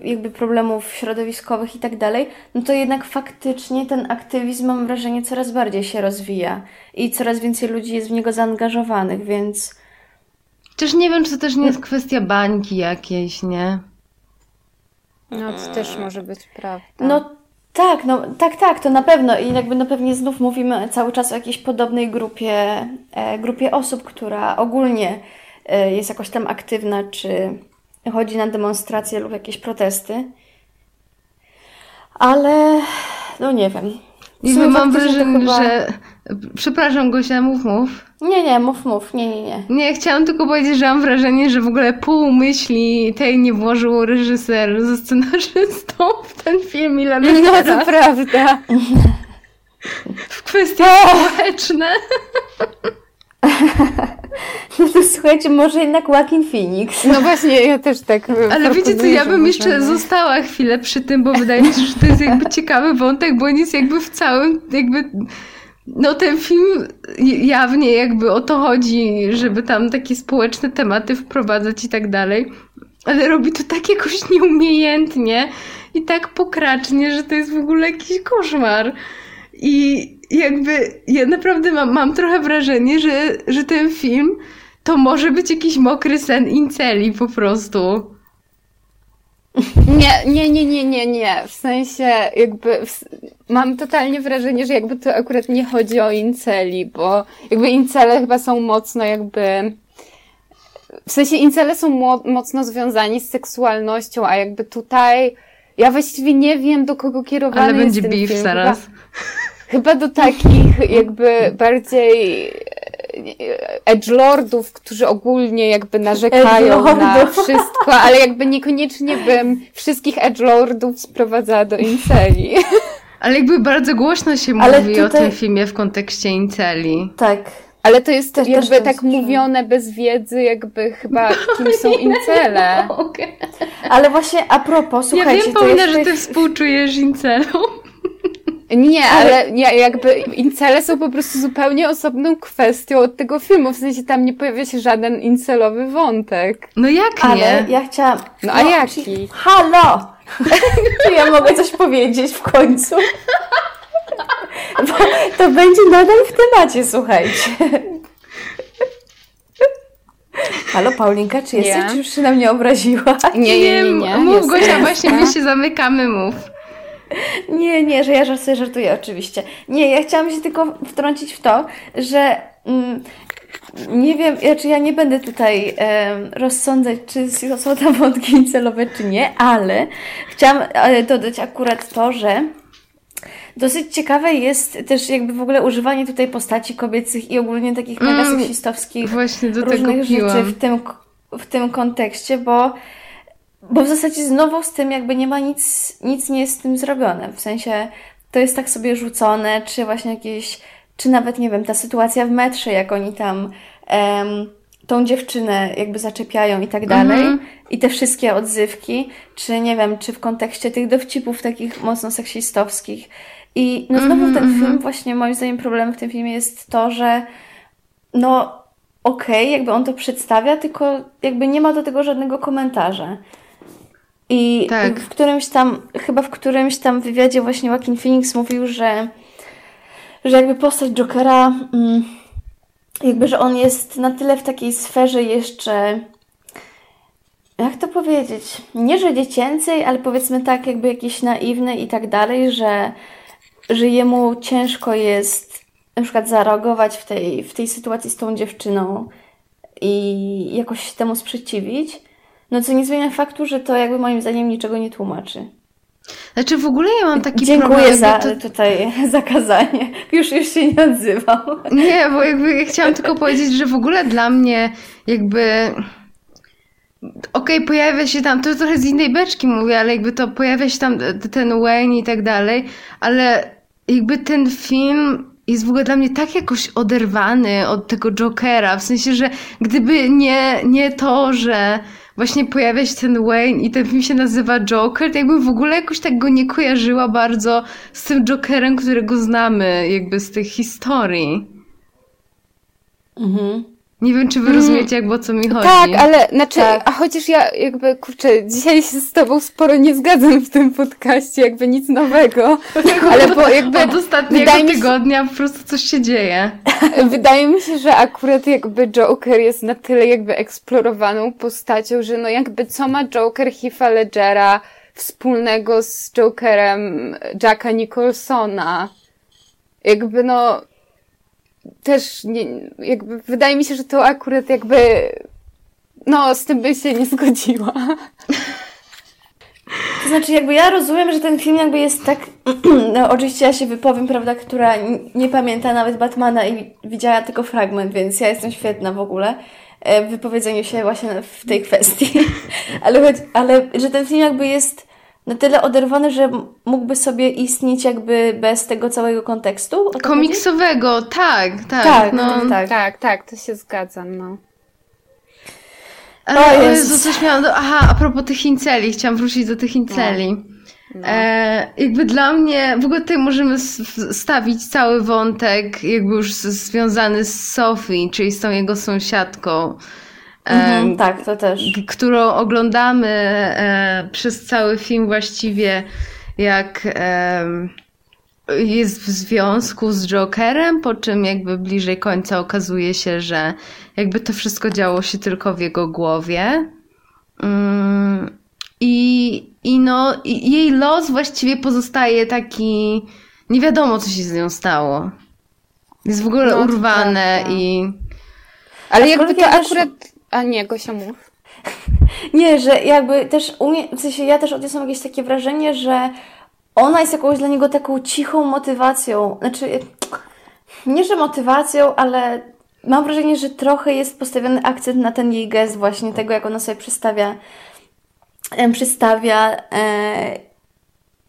jakby problemów środowiskowych i tak dalej, no to jednak faktycznie ten aktywizm mam wrażenie coraz bardziej się rozwija i coraz więcej ludzi jest w niego zaangażowanych, więc Chociaż nie wiem, czy to też nie jest kwestia bańki jakiejś, nie? No to też może być prawda. No tak, no tak, tak, to na pewno i jakby no pewnie znów mówimy cały czas o jakiejś podobnej grupie, e, grupie osób, która ogólnie e, jest jakoś tam aktywna, czy chodzi na demonstracje lub jakieś protesty. Ale no nie wiem. I sumie mam wrażenie, chyba- że... Przepraszam, Gosia, mów, mów. Nie, nie, mów, mów, nie, nie, nie. Nie, chciałam tylko powiedzieć, że mam wrażenie, że w ogóle pół myśli tej nie włożył reżyser ze scenarzystą w ten film, ile No no, to prawda. w kwestie społeczne. No to słuchajcie, może jednak Joaquin Phoenix. No właśnie, ja też tak Ale wiecie co, ja bym jeszcze możemy. została chwilę przy tym, bo wydaje mi się, że to jest jakby ciekawy wątek, bo on jest jakby w całym, jakby, no ten film jawnie jakby o to chodzi, żeby tam takie społeczne tematy wprowadzać i tak dalej, ale robi to tak jakoś nieumiejętnie i tak pokracznie, że to jest w ogóle jakiś koszmar. I jakby ja naprawdę mam, mam trochę wrażenie, że, że ten film to może być jakiś mokry sen inceli po prostu. Nie, nie, nie, nie, nie, nie. W sensie jakby w, mam totalnie wrażenie, że jakby to akurat nie chodzi o inceli, bo jakby incele chyba są mocno jakby w sensie incele są mo- mocno związani z seksualnością, a jakby tutaj ja właściwie nie wiem do kogo kierowany Ale jest będzie ten beef film. zaraz. Chyba, chyba do takich jakby bardziej e, edgelordów, którzy ogólnie jakby narzekają na wszystko, ale jakby niekoniecznie bym wszystkich edgelordów sprowadzała do inceli. Ale jakby bardzo głośno się Ale mówi o tutaj- tym filmie w kontekście inceli. Tak, Ale to jest też, jakby też tak mówione bez wiedzy, jakby chyba kim są incele. Ale właśnie a propos, słuchajcie... Ja wiem, Paulina, że ty współczujesz incelom. Nie, ale nie, jakby incele są po prostu zupełnie osobną kwestią od tego filmu. W sensie tam nie pojawia się żaden incelowy wątek. No jak ale nie? ja chciałam... No, a no, jaki? Halo! Czy ja mogę coś powiedzieć w końcu? Bo to będzie nadal w temacie, słuchajcie. Halo Paulinka, czy jesteś, nie. czy już się na mnie obraziła? Nie, nie, nie. nie, Mów Gosia, właśnie my się zamykamy, mów. Nie, nie, że ja sobie żartuję oczywiście. Nie, ja chciałam się tylko wtrącić w to, że mm, nie wiem, czy znaczy ja nie będę tutaj e, rozsądzać, czy są tam wątki celowe, czy nie, ale chciałam e, dodać akurat to, że Dosyć ciekawe jest też jakby w ogóle używanie tutaj postaci kobiecych i ogólnie takich mega mm, seksistowskich właśnie do różnych tego rzeczy w tym, w tym kontekście, bo, bo w zasadzie znowu z tym jakby nie ma nic, nic nie jest z tym zrobione. W sensie to jest tak sobie rzucone, czy właśnie jakieś, czy nawet nie wiem, ta sytuacja w metrze, jak oni tam um, tą dziewczynę jakby zaczepiają i tak dalej. -hmm. I te wszystkie odzywki, czy nie wiem, czy w kontekście tych dowcipów takich mocno seksistowskich. I no znowu mm -hmm, ten mhm. film, właśnie moim zdaniem problemem w tym filmie jest to, że no okej, okay, jakby on to przedstawia, tylko jakby nie ma do tego żadnego komentarza. I tak. w którymś tam, chyba w którymś tam wywiadzie właśnie Joaquin Phoenix mówił, że, że jakby postać Jokera, mm, jakby, że on jest na tyle w takiej sferze jeszcze jak to powiedzieć, nie że dziecięcej, ale powiedzmy tak, jakby jakiś naiwny i tak dalej, że że jemu ciężko jest na przykład zareagować w tej, w tej sytuacji z tą dziewczyną i jakoś się temu sprzeciwić, no co nie zmienia faktu, że to jakby moim zdaniem niczego nie tłumaczy. Znaczy w ogóle ja mam taki Dziękuję problem... za to... tutaj zakazanie. Już, już się nie odzywam. Nie, bo jakby chciałam tylko powiedzieć, że w ogóle dla mnie jakby... Okej, okay, pojawia się tam, to trochę z innej beczki mówię, ale jakby to pojawia się tam ten Wayne i tak dalej, ale jakby ten film jest w ogóle dla mnie tak jakoś oderwany od tego Jokera, w sensie, że gdyby nie, nie to, że właśnie pojawia się ten Wayne i ten film się nazywa Joker, to jakbym w ogóle jakoś tak go nie kojarzyła bardzo z tym Jokerem, którego znamy jakby z tych historii. Mhm. Nie wiem, czy wy mm. rozumiecie, jakby o co mi chodzi. Tak, ale znaczy, tak. a chociaż ja jakby, kurczę, dzisiaj się z tobą sporo nie zgadzam w tym podcaście, jakby nic nowego, ale bo jakby... Od ostatniego się... tygodnia po prostu coś się dzieje. Wydaje mi się, że akurat jakby Joker jest na tyle jakby eksplorowaną postacią, że no jakby co ma Joker Heath'a Ledgera wspólnego z Jokerem Jacka Nicholsona? Jakby no też nie, jakby wydaje mi się, że to akurat jakby no, z tym by się nie zgodziła. To znaczy, jakby ja rozumiem, że ten film jakby jest tak, no oczywiście ja się wypowiem, prawda, która nie pamięta nawet Batmana i widziała tylko fragment, więc ja jestem świetna w ogóle e, w wypowiedzeniu się właśnie w tej kwestii. ale, ale że ten film jakby jest na tyle oderwany, że mógłby sobie istnieć jakby bez tego całego kontekstu? Komiksowego, tak, tak. Tak, no. tak, tak. Tak, tak, to się zgadzam, no. Ale o Jezu, coś miałam do... Aha, a propos tych inceli, chciałam wrócić do tych inceli. No. No. E, jakby dla mnie, w ogóle tutaj możemy stawić cały wątek, jakby już związany z Sophie, czyli z tą jego sąsiadką. Mhm, tak, to też. Którą oglądamy e, przez cały film właściwie, jak jest w związku z Jokerem, po czym jakby bliżej końca okazuje się, że jakby to wszystko działo się tylko w jego głowie. Mm, I, i no, i jej los właściwie pozostaje taki. Nie wiadomo, co się z nią stało. Jest w ogóle no, urwane i. Ale jakby to akurat a nie, Gosia mów. nie, że jakby też umie, w sensie ja też odniosłam jakieś takie wrażenie, że ona jest jakąś dla niego taką cichą motywacją. Znaczy, nie że motywacją, ale mam wrażenie, że trochę jest postawiony akcent na ten jej gest właśnie tego, jak ona sobie przystawia przystawia e,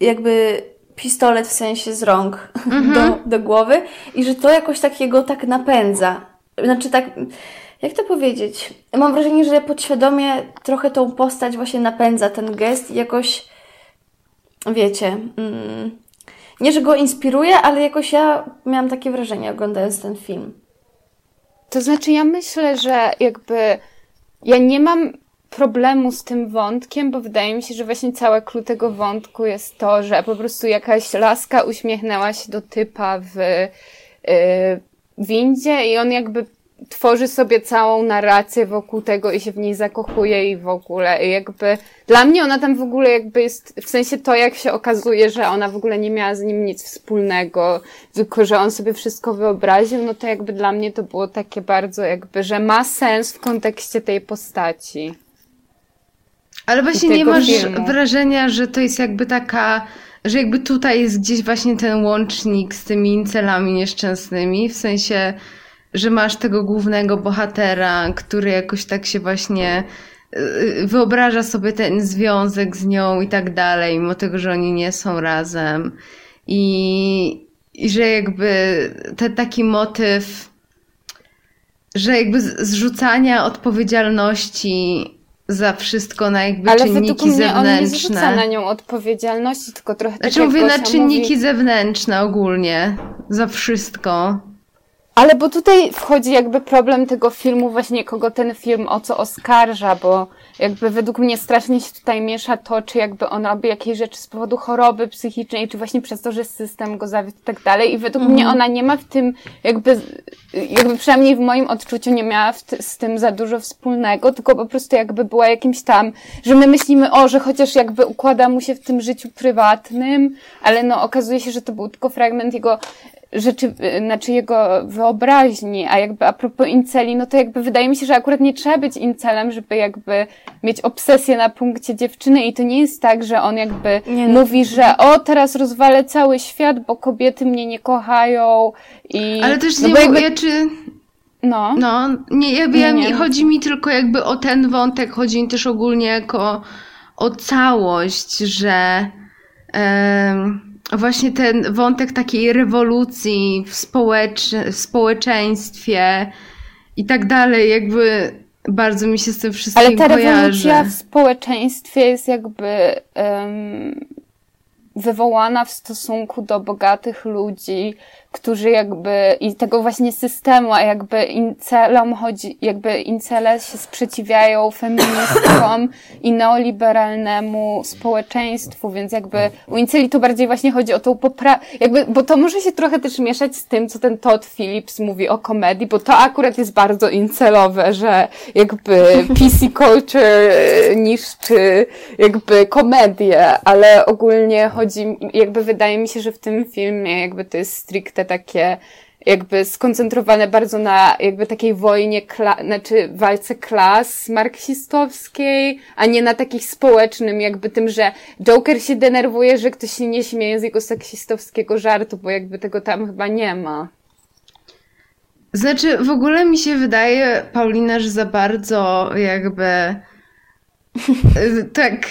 jakby pistolet w sensie z rąk mm -hmm. do, do głowy i że to jakoś takiego tak napędza znaczy tak, jak to powiedzieć? Mam wrażenie, że podświadomie trochę tą postać właśnie napędza ten gest i jakoś, wiecie, mm, nie, że go inspiruje, ale jakoś ja miałam takie wrażenie oglądając ten film. To znaczy, ja myślę, że jakby ja nie mam problemu z tym wątkiem, bo wydaje mi się, że właśnie całe klucz tego wątku jest to, że po prostu jakaś laska uśmiechnęła się do typa w yy, windzie i on jakby tworzy sobie całą narrację wokół tego i się w niej zakochuje i w ogóle. I jakby dla mnie ona tam w ogóle jakby jest, w sensie to jak się okazuje, że ona w ogóle nie miała z nim nic wspólnego, tylko że on sobie wszystko wyobraził, no to jakby dla mnie to było takie bardzo jakby, że ma sens w kontekście tej postaci. Ale właśnie nie masz filmu. wrażenia, że to jest jakby taka, że jakby tutaj jest gdzieś właśnie ten łącznik z tymi incelami nieszczęsnymi, w sensie, że masz tego głównego bohatera, który jakoś tak się właśnie y, wyobraża sobie ten związek z nią i tak dalej, mimo tego, że oni nie są razem. I, i że jakby ten taki motyw, że jakby zrzucania odpowiedzialności za wszystko na jakby Ale czynniki mnie zewnętrzne. On nie zrzuca na nią odpowiedzialności, tylko trochę znaczy, tak mówię na czynniki mówi... zewnętrzne ogólnie. Za wszystko. Ale bo tutaj wchodzi jakby problem tego filmu, właśnie kogo ten film o co oskarża, bo jakby według mnie strasznie się tutaj miesza to, czy jakby on robi jakieś rzeczy z powodu choroby psychicznej, czy właśnie przez to, że system go zawiódł i tak dalej. I według mm. mnie ona nie ma w tym jakby, jakby przynajmniej w moim odczuciu nie miała z tym za dużo wspólnego, tylko po prostu jakby była jakimś tam, że my myślimy, o, że chociaż jakby układa mu się w tym życiu prywatnym, ale no okazuje się, że to był tylko fragment jego rzeczy, znaczy jego wyobraźni, a jakby a propos inceli, no to jakby wydaje mi się, że akurat nie trzeba być incelem, żeby jakby mieć obsesję na punkcie dziewczyny i to nie jest tak, że on jakby nie, no. mówi, że o, teraz rozwalę cały świat, bo kobiety mnie nie kochają i... Ale też no nie jakby... mówię, czy... No. No, nie, jakby nie, nie. chodzi mi tylko jakby o ten wątek, chodzi mi też ogólnie jako o całość, że... Um właśnie ten wątek takiej rewolucji w, społecz w społeczeństwie i tak dalej, jakby bardzo mi się z tym wszystkim Ale ta kojarzy. rewolucja w społeczeństwie jest jakby um, wywołana w stosunku do bogatych ludzi, którzy jakby, i tego właśnie systemu, a jakby incelom chodzi, jakby incele się sprzeciwiają feministkom i neoliberalnemu społeczeństwu, więc jakby u inceli to bardziej właśnie chodzi o tą poprawę, jakby, bo to może się trochę też mieszać z tym, co ten Todd Phillips mówi o komedii, bo to akurat jest bardzo incelowe, że jakby PC culture niszczy jakby komedię, ale ogólnie chodzi, jakby wydaje mi się, że w tym filmie jakby to jest stricte te takie jakby skoncentrowane bardzo na jakby takiej wojnie, kla- znaczy walce klas marksistowskiej, a nie na takich społecznym, jakby tym, że Joker się denerwuje, że ktoś się nie śmieje z jego seksistowskiego żartu, bo jakby tego tam chyba nie ma. Znaczy, w ogóle mi się wydaje, Paulina, że za bardzo jakby tak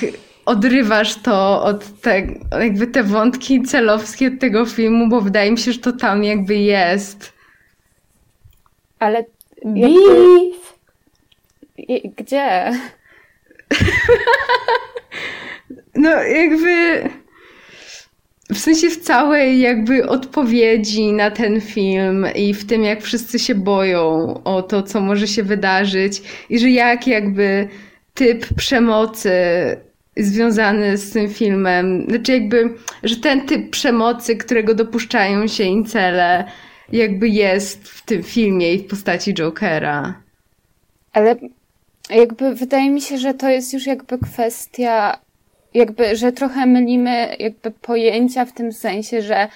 odrywasz to od tego, jakby te wątki celowskie od tego filmu, bo wydaje mi się, że to tam jakby jest. Ale Beef! Gdzie? no jakby w sensie w całej jakby odpowiedzi na ten film i w tym jak wszyscy się boją o to, co może się wydarzyć i że jak jakby typ przemocy związany z tym filmem. Znaczy jakby, że ten typ przemocy, którego dopuszczają się incele, jakby jest w tym filmie i w postaci Jokera. Ale jakby wydaje mi się, że to jest już jakby kwestia, jakby, że trochę mylimy jakby pojęcia w tym sensie, że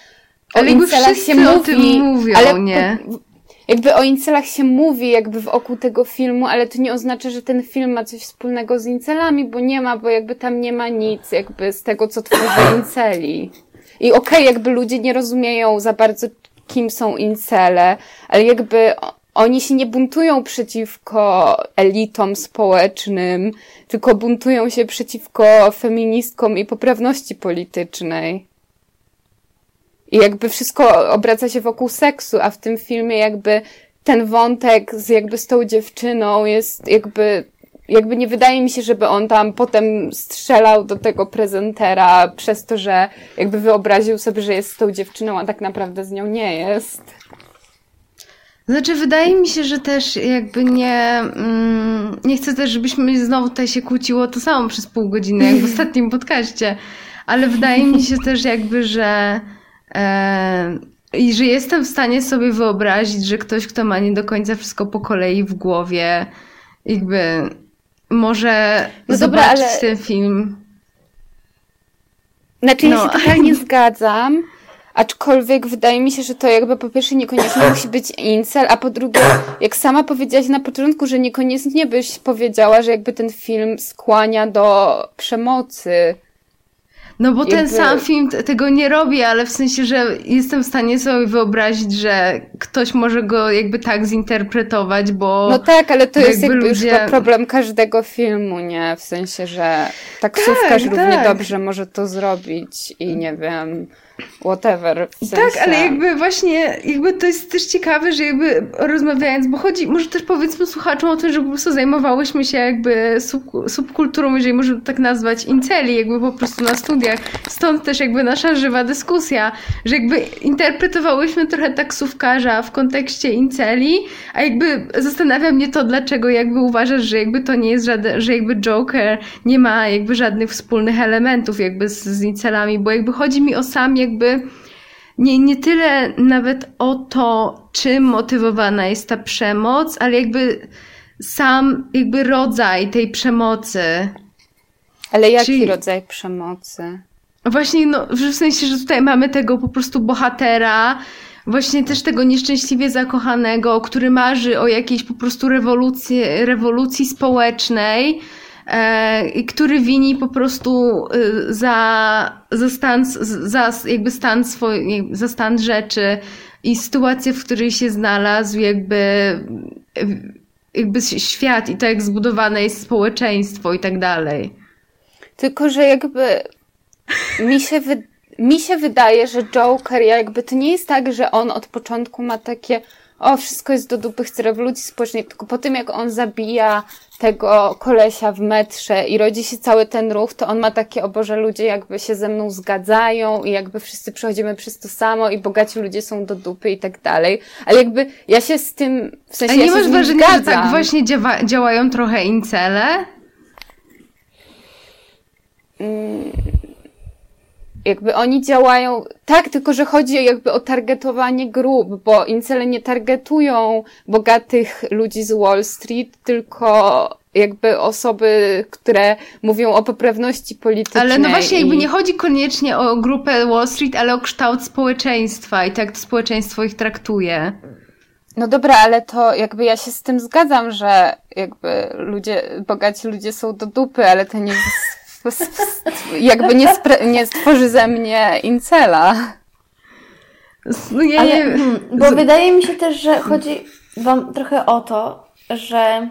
o ale incelach się mówi, o tym mówią, ale nie? Po, jakby o incelach się mówi jakby w oku tego filmu, ale to nie oznacza, że ten film ma coś wspólnego z incelami, bo nie ma, bo jakby tam nie ma nic jakby z tego, co tworzy inceli. I okej, okay, jakby ludzie nie rozumieją za bardzo, kim są incele, ale jakby oni się nie buntują przeciwko elitom społecznym, tylko buntują się przeciwko feministkom i poprawności politycznej. I jakby wszystko obraca się wokół seksu, a w tym filmie jakby ten wątek z jakby z tą dziewczyną jest jakby jakby nie wydaje mi się, żeby on tam potem strzelał do tego prezentera przez to, że jakby wyobraził sobie, że jest z tą dziewczyną, a tak naprawdę z nią nie jest. Znaczy, wydaje mi się, że też jakby nie. Mm, nie chcę też, żebyśmy znowu tutaj się kłóciło to samo przez pół godziny, jak w ostatnim podcaście, ale wydaje mi się też jakby, że. E, i że jestem w stanie sobie wyobrazić, że ktoś, kto ma nie do końca wszystko po kolei w głowie, jakby może no zobaczyć dobra, ale... ten film. Znaczy, no. ja się totalnie zgadzam, aczkolwiek wydaje mi się, że to jakby po pierwsze niekoniecznie musi być incel, a po drugie, jak sama powiedziałaś na początku, że niekoniecznie byś powiedziała, że jakby ten film skłania do przemocy. No bo jakby... ten sam film tego nie robi, ale w sensie, że jestem w stanie sobie wyobrazić, że ktoś może go jakby tak zinterpretować, bo... No tak, ale to jest jakby ludzie... już problem każdego filmu, nie? W sensie, że taksówkarz tak, równie tak. dobrze może to zrobić i nie wiem whatever. W sensie. Tak, ale jakby właśnie, jakby to jest też ciekawe, że jakby rozmawiając, bo chodzi, może też powiedzmy słuchaczom o tym, że po prostu zajmowałyśmy się jakby sub, subkulturą, jeżeli można tak nazwać, inceli, jakby po prostu na studiach. Stąd też jakby nasza żywa dyskusja, że jakby interpretowałyśmy trochę taksówkarza w kontekście inceli, a jakby zastanawia mnie to, dlaczego jakby uważasz, że jakby to nie jest żaden, że jakby Joker nie ma jakby żadnych wspólnych elementów jakby z, z incelami, bo jakby chodzi mi o sam jakby nie, nie tyle nawet o to, czym motywowana jest ta przemoc, ale jakby sam jakby rodzaj tej przemocy. Ale jaki Czyli... rodzaj przemocy? Właśnie, no, w sensie, że tutaj mamy tego po prostu bohatera, właśnie też tego nieszczęśliwie zakochanego, który marzy o jakiejś po prostu rewolucji, rewolucji społecznej, który wini po prostu y, za, za stan, za jakby stan swój, za stan rzeczy i sytuację, w której się znalazł, jakby, jakby świat i to, jak zbudowane jest społeczeństwo i tak dalej. Tylko, że jakby mi się wydaje, mi się wydaje, że Joker jakby to nie jest tak, że on od początku ma takie o, wszystko jest do dupy, chce rewolucji społecznej, tylko po tym jak on zabija tego kolesia w metrze i rodzi się cały ten ruch, to on ma takie, o Boże, ludzie jakby się ze mną zgadzają i jakby wszyscy przechodzimy przez to samo i bogaci ludzie są do dupy i tak dalej. Ale jakby ja się z tym, w sensie A nie ja masz wrażenia, że tak właśnie działa, działają trochę incele? Mm jakby oni działają tak, tylko że chodzi jakby o targetowanie grup, bo incele nie targetują bogatych ludzi z Wall Street, tylko jakby osoby, które mówią o poprawności politycznej. Ale no właśnie, jakby nie chodzi koniecznie o grupę Wall Street, ale o kształt społeczeństwa i tak to społeczeństwo ich traktuje. No dobra, ale to jakby ja się z tym zgadzam, że jakby ludzie, bogaci ludzie są do dupy, ale to nie jakby nie, nie stworzy ze mnie incela. No ja Ale, nie... Hmm, bo wydaje mi się też, że chodzi wam trochę o to, że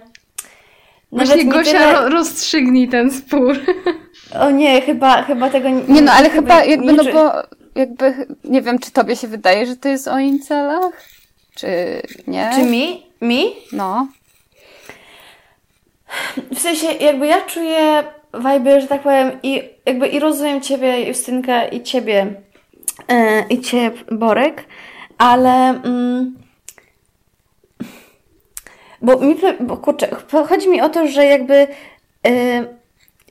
Właśnie Gosia tyle... rozstrzygnij ten spór. O nie, chyba, chyba tego nie... Nie no, ale chyba jakby, nie, no bo jakby, nie wiem, czy tobie się wydaje, że to jest o incelach? Czy nie? Czy mi? Mi? No. W sensie, jakby ja czuję wajby, że tak powiem, i jakby i rozumiem Ciebie, Justynka, i Ciebie, yy, i Ciebie, Borek, ale... Mm, bo mi, bo kurczę, chodzi mi o to, że jakby yy,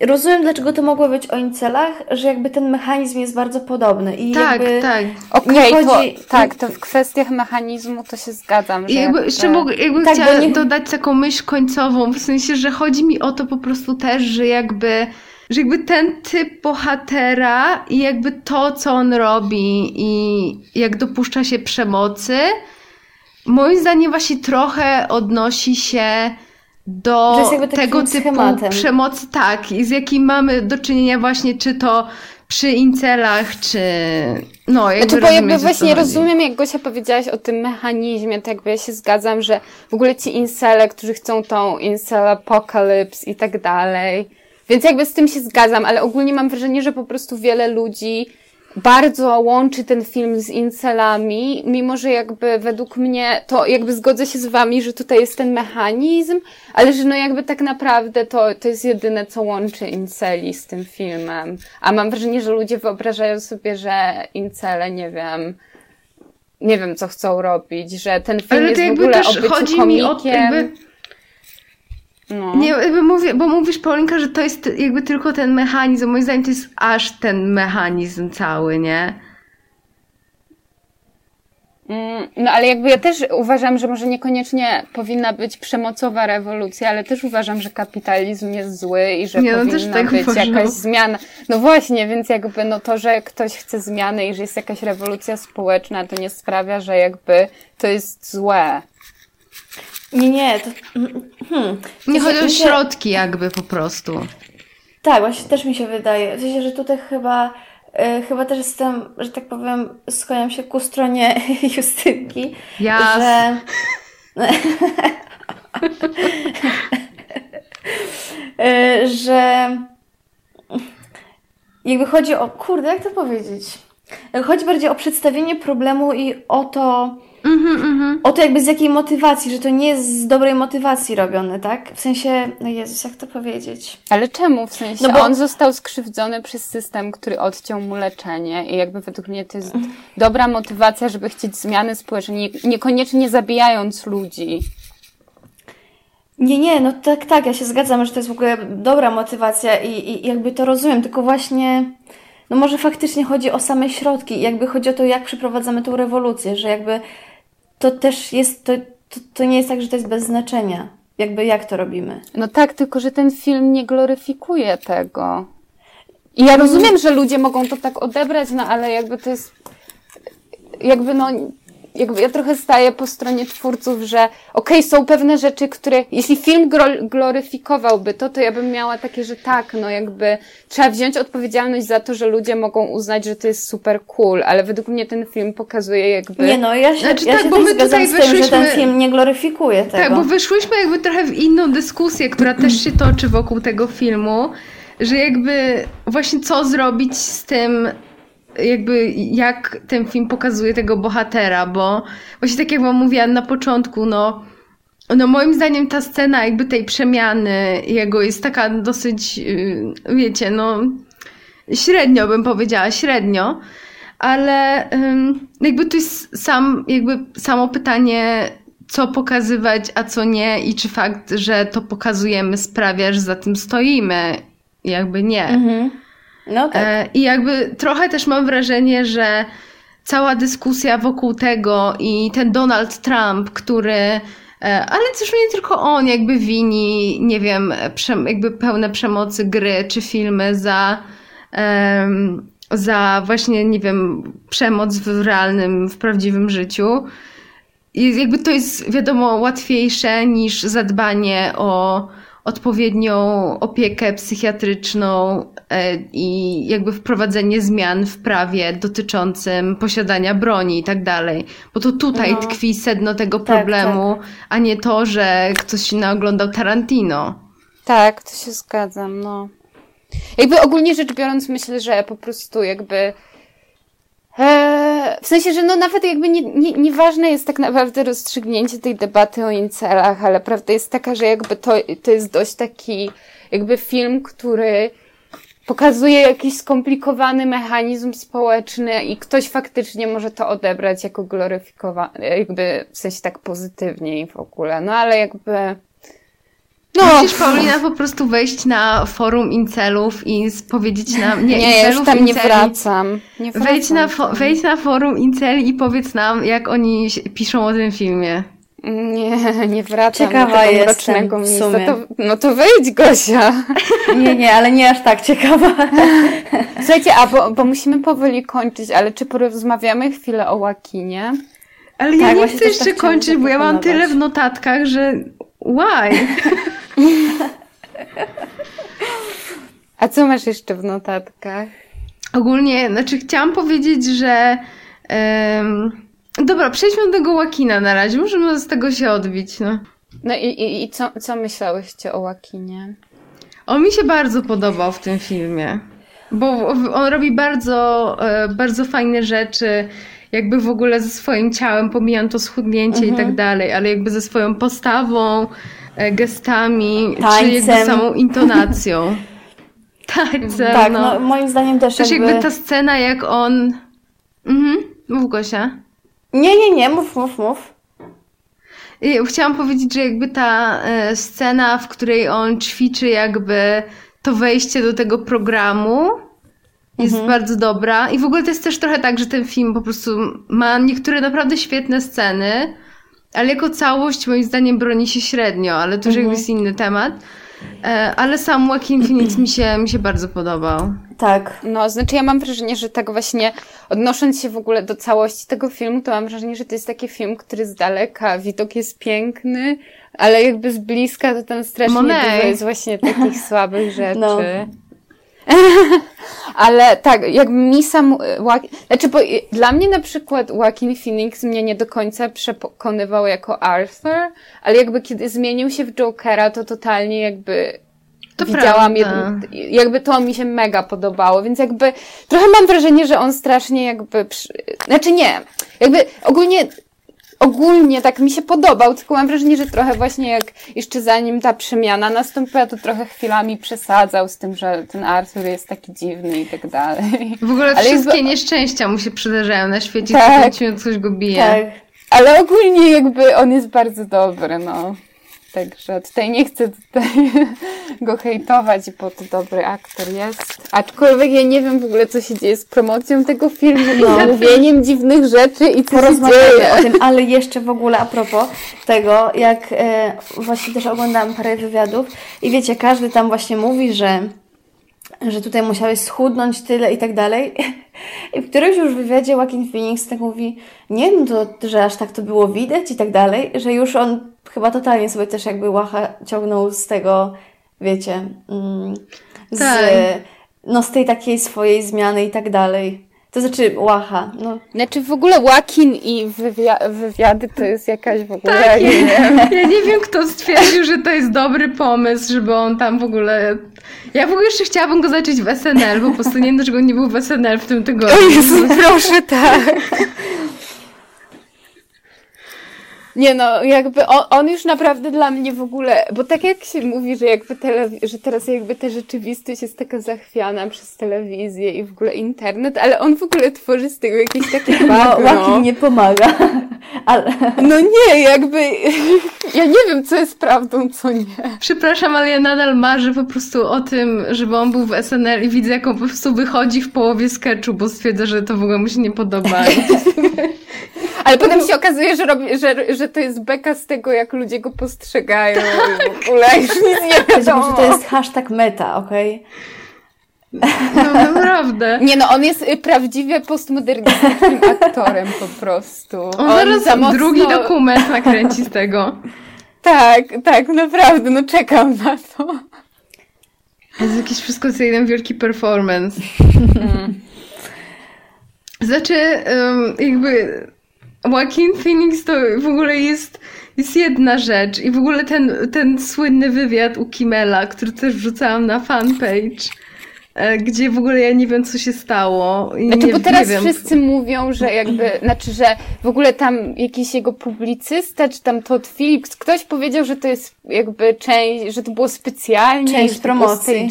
rozumiem, dlaczego to mogło być o incelach, że jakby ten mechanizm jest bardzo podobny i tak, jakby tak. Okej, okay, chodzi... to, tak, to w kwestiach mechanizmu to się zgadzam. Że jakby, jeszcze mogę, jakby tak, chciała nie... dodać taką myśl końcową, w sensie, że chodzi mi o to po prostu też, że jakby że jakby ten typ bohatera i jakby to, co on robi i jak dopuszcza się przemocy, moim zdaniem właśnie trochę odnosi się do tego typu schematem. przemocy, tak, z jakim mamy do czynienia właśnie, czy to przy incelach, czy no, jakby znaczy, bo jakby właśnie rozumiem, jak Gosia powiedziałaś o tym mechanizmie, to jakby ja się zgadzam, że w ogóle ci incele, którzy chcą tą incel apocalypse i tak dalej, więc jakby z tym się zgadzam, ale ogólnie mam wrażenie, że po prostu wiele ludzi bardzo łączy ten film z incelami, mimo że jakby według mnie to jakby zgodzę się z wami, że tutaj jest ten mechanizm, ale że no jakby tak naprawdę to, to jest jedyne, co łączy inceli z tym filmem. A mam wrażenie, że ludzie wyobrażają sobie, że incele, nie wiem, nie wiem, co chcą robić, że ten film Ale jest to w ogóle też o byciu chodzi komikiem. mi o jakby... No. Nie, jakby mówię, bo mówisz Paulinka, że to jest jakby tylko ten mechanizm. Moim zdaniem to jest aż ten mechanizm cały, nie? Mm, No ale jakby ja też uważam, że może niekoniecznie powinna być przemocowa rewolucja, ale też uważam, że kapitalizm jest zły i że Nie, no powinna tak być uważam. jakaś zmiana. No właśnie, więc jakby no to, że ktoś chce zmiany i że jest jakaś rewolucja społeczna, to nie sprawia, że jakby to jest złe. Nie, nie, to... Hmm. Nie chodzi o środki jakby po prostu. Tak, właśnie też mi się wydaje. W sensie, że tutaj chyba, e, chyba też jestem, że tak powiem, skłaniam się ku stronie Justynki, Jasne. że... E, że jakby chodzi o, kurde, jak to powiedzieć? Chodzi bardziej o przedstawienie problemu i o to, Mhm, mhm. o to jakby z jakiej motywacji, że to nie jest z dobrej motywacji robione, tak? W sensie, no Jezus, jak to powiedzieć? Ale czemu? W sensie No bo- on został skrzywdzony przez system, który odciął mu leczenie i jakby według mnie to jest dobra motywacja, żeby chcieć zmiany społecznej, nie- niekoniecznie zabijając ludzi. Nie, nie, no tak, tak, ja się zgadzam, że to jest w ogóle dobra motywacja i, i jakby to rozumiem, tylko właśnie, no może faktycznie chodzi o same środki jakby chodzi o to, jak przeprowadzamy tą rewolucję, że jakby to też jest, to, to, to nie jest tak, że to jest bez znaczenia, jakby jak to robimy. No tak, tylko że ten film nie gloryfikuje tego. I ja rozumiem, że ludzie mogą to tak odebrać, no ale jakby to jest. Jakby no. Jakby ja trochę staję po stronie twórców, że okej, są pewne rzeczy, które. Jeśli film gloryfikowałby to, to ja bym miała takie, że tak, no jakby trzeba wziąć odpowiedzialność za to, że ludzie mogą uznać, że to jest super cool, ale według mnie ten film pokazuje jakby. Nie no, ja się, Znaczy ja tak, się bo my tutaj z tym, że ten wyszłyśmy- film nie gloryfikuje tego. Tak, bo wyszłyśmy jakby trochę w inną dyskusję, która też się toczy wokół tego filmu, że jakby właśnie co zrobić z tym, jakby jak ten film pokazuje tego bohatera, bo właśnie tak jak wam mówiłam na początku, no no moim zdaniem ta scena jakby tej przemiany jego jest taka dosyć, yy, wiecie, no średnio bym powiedziała, średnio, ale ym, jakby to jest sam, jakby samo pytanie, co pokazywać, a co nie i czy fakt, że to pokazujemy sprawia, że za tym stoimy, jakby nie. Mhm. No tak. E, I jakby trochę też mam wrażenie, że cała dyskusja wokół tego i ten Donald Trump, który, e, ale też nie tylko on, jakby wini, nie wiem, jakby pełne przemocy gry czy filmy za, em, za właśnie, nie wiem, przemoc w realnym, w prawdziwym życiu. I jakby to jest, wiadomo, łatwiejsze niż zadbanie o odpowiednią opiekę psychiatryczną e, i jakby wprowadzenie zmian w prawie dotyczącym posiadania broni i tak dalej. Bo to tutaj No. tkwi sedno tego Tak, problemu, a nie to, że ktoś się naoglądał Tarantino. Tak, to się zgadzam, no. Jakby ogólnie rzecz biorąc, myślę, że po prostu jakby. E, w sensie, że no nawet jakby nie, nie, nieważne jest tak naprawdę rozstrzygnięcie tej debaty o incelach, ale prawda jest taka, że jakby to, to jest dość taki jakby film, który pokazuje jakiś skomplikowany mechanizm społeczny i ktoś faktycznie może to odebrać jako gloryfikowane, jakby w sensie tak pozytywnie i w ogóle. No ale jakby. No, Musisz, Paulina, po prostu wejść na forum incelów i powiedzieć nam... Nie, Nie, ja incelów, już tam nie wracam. Nie wracam Wejdź na, fo- wejdź na forum Inceli i powiedz nam, jak oni się- piszą o tym filmie. Nie, nie wracam Ciekawa do tego jestem mrocznego w miejsca. sumie. To, no to wejdź, Gosia. Nie, nie, ale nie aż tak ciekawa. Słuchajcie, a bo, bo musimy powoli kończyć, ale czy porozmawiamy chwilę o Łakinie? Ale ja Tak, nie właśnie chcę tak jeszcze kończyć, bo ja mam tyle w notatkach, że why? A co masz jeszcze w notatkach? Ogólnie, znaczy chciałam powiedzieć, że dobra, przejdźmy do tego Łakina na razie, możemy z tego się odbić, no. No i, i, i co, co myślałyście o Łakinie? On mi się bardzo podobał w tym filmie. bo on robi bardzo, e, bardzo fajne rzeczy, jakby w ogóle ze swoim ciałem, pomijam to schudnięcie mhm. i tak mhm. dalej, ale jakby ze swoją postawą, gestami, Tańcem. czy jakby samą intonacją. Tańcem, tak, no. no. moim zdaniem też, też jakby... jakby ta scena, jak on... Mhm, mów Gosia. Nie, nie, nie, mów, mów, mów. Chciałam powiedzieć, że jakby ta e, scena, w której on ćwiczy jakby to wejście do tego programu jest mhm. bardzo dobra. I w ogóle to jest też trochę tak, że ten film po prostu ma niektóre naprawdę świetne sceny, ale jako całość moim zdaniem broni się średnio, ale to już mhm. jakby jest inny temat. E, ale sam Joaquin Phoenix mi się, mi się bardzo podobał. Tak. No, znaczy ja mam wrażenie, że tak właśnie odnosząc się w ogóle do całości tego filmu, to mam wrażenie, że to jest taki film, który z daleka widok jest piękny, ale jakby z bliska to tam strasznie Monet. dużo jest właśnie takich słabych rzeczy. No. Ale tak, jak mi sam, znaczy bo dla mnie na przykład Joaquin Phoenix mnie nie do końca przekonywał jako Arthur, ale jakby kiedy zmienił się w Jokera, to totalnie jakby to widziałam, jakby, jakby to mi się mega podobało, więc jakby trochę mam wrażenie, że on strasznie jakby, przy... znaczy nie, jakby ogólnie ogólnie tak mi się podobał, tylko mam wrażenie, że trochę właśnie jak jeszcze zanim ta przemiana nastąpiła, to trochę chwilami przesadzał z tym, że ten Arthur jest taki dziwny i tak dalej. W ogóle Ale wszystkie jakby... nieszczęścia mu się przydarzają na świecie, tak, co coś go bije. Tak. Ale ogólnie jakby on jest bardzo dobry, no. Także tutaj nie chcę tutaj go hejtować, bo to dobry aktor jest. Aczkolwiek ja nie wiem w ogóle, co się dzieje z promocją tego filmu no. i mówieniem dziwnych rzeczy i co się dzieje. o tym, ale jeszcze w ogóle a propos tego, jak e, właśnie też oglądałam parę wywiadów i wiecie, każdy tam właśnie mówi, że że tutaj musiałeś schudnąć tyle i tak dalej. I w którymś już wywiadzie Joaquin Phoenix tak mówi, nie no to, że aż tak to było widać i tak dalej, że już on chyba totalnie sobie też jakby łacha ciągnął z tego, wiecie, mm, z, tak. no z tej takiej swojej zmiany i tak dalej. To znaczy łacha. No. Znaczy w ogóle łakin i wywia wywiady to jest jakaś w ogóle... Tak, ja, nie wiem. ja nie wiem, kto stwierdził, że to jest dobry pomysł, żeby on tam w ogóle... Ja w ogóle jeszcze chciałabym go zobaczyć w SNL, bo po prostu nie wiem, dlaczego nie był w SNL w tym tygodniu. O Jezu, proszę, tak. Nie no, jakby on, on, już naprawdę dla mnie w ogóle, bo tak jak się mówi, że jakby telewi- że teraz jakby ta rzeczywistość jest taka zachwiana przez telewizję i w ogóle internet, ale on w ogóle tworzy z tego jakieś takie bagno. No, Łaki nie pomaga. Ale... No nie, jakby ja nie wiem, co jest prawdą, co nie. Przepraszam, ale ja nadal marzę po prostu o tym, żeby on był w SNL i widzę, jak on po prostu wychodzi w połowie sketchu, bo stwierdza, że to w ogóle mu się nie podoba. Ale potem się okazuje, że, robi, że, że to jest beka z tego, jak ludzie go postrzegają i w ogóle już nic nie wiadomo. Że to jest hashtag meta, okej? Okay? No naprawdę. Nie no, on jest y, prawdziwie postmodernistycznym aktorem po prostu. On, on zaraz za mocno... drugi dokument nakręci z tego. Tak, tak, naprawdę, no czekam na to. Jest jakieś wszystko co jeden wielki performance. Mm. Znaczy, um, jakby Joaquin Phoenix to w ogóle jest, jest jedna rzecz i w ogóle ten, ten słynny wywiad u Kimela, który też wrzucałam na fanpage, e, gdzie w ogóle ja nie wiem, co się stało. I znaczy, nie, bo teraz wszyscy mówią, że jakby, znaczy, że w ogóle tam jakiś jego publicysta, czy tam Todd Phillips, ktoś powiedział, że to jest jakby część, że to było specjalnie, część promocji.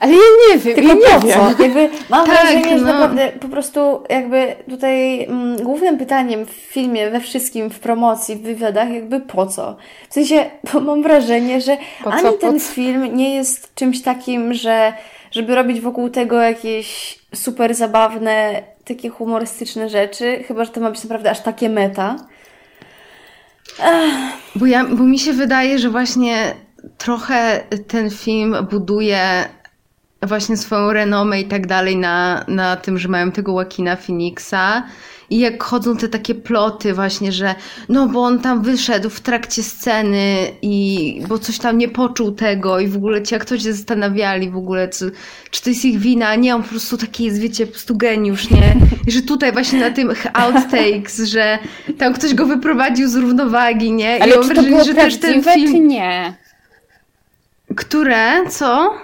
Ale ja nie wiem, Tylko ja nie wiem. Jakby mam tak, wrażenie, że no. naprawdę po prostu jakby tutaj mm, głównym pytaniem w filmie, we wszystkim, w promocji, w wywiadach, jakby po co? W sensie, bo mam wrażenie, że co, ani ten co? film nie jest czymś takim, że żeby robić wokół tego jakieś super zabawne, takie humorystyczne rzeczy, chyba, że to ma być naprawdę aż takie meta. Bo, ja, bo mi się wydaje, że właśnie trochę ten film buduje właśnie swoją renomę i tak dalej na, na tym, że mają tego Łakina Phoenixa. I jak chodzą te takie ploty właśnie, że no bo on tam wyszedł w trakcie sceny i bo coś tam nie poczuł tego i w ogóle ci aktorzy się zastanawiali w ogóle, czy, czy to jest ich wina, nie, on po prostu taki jest, wiecie, po prostu geniusz, nie? I że tutaj właśnie na tym outtakes, że tam ktoś go wyprowadził z równowagi, nie? Ale I czy to było że też ten film... czy nie? Które? Co?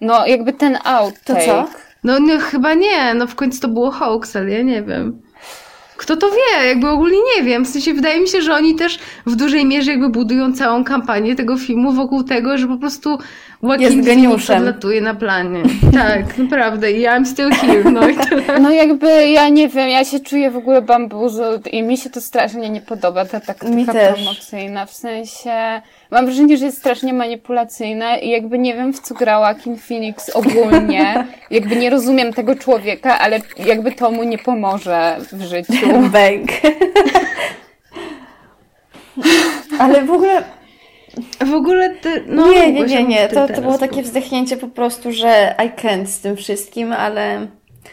No, jakby ten outtake. To co? No, no chyba nie, no w końcu to było hoax, ale ja nie wiem. Kto to wie? Jakby ogólnie nie wiem. W sensie wydaje mi się, że oni też w dużej mierze jakby budują całą kampanię tego filmu wokół tego, że po prostu Joaquin Jest Phoenix odlatuje na planie. Tak, naprawdę. I I'm still here. No i tyle. No jakby, ja nie wiem, ja się czuję w ogóle bambuzu i mi się to strasznie nie podoba, ta taktyka Mi też. promocyjna. W sensie, mam wrażenie, że jest strasznie manipulacyjna i jakby nie wiem, w co grała Kim Phoenix ogólnie. jakby nie rozumiem tego człowieka, ale jakby to mu nie pomoże w życiu. Bank. Ale w ogóle W ogóle te, no, nie, nie, Gosia, nie, nie. ty To, to było takie powiedz. wzdechnięcie po prostu, że I can't z tym wszystkim, ale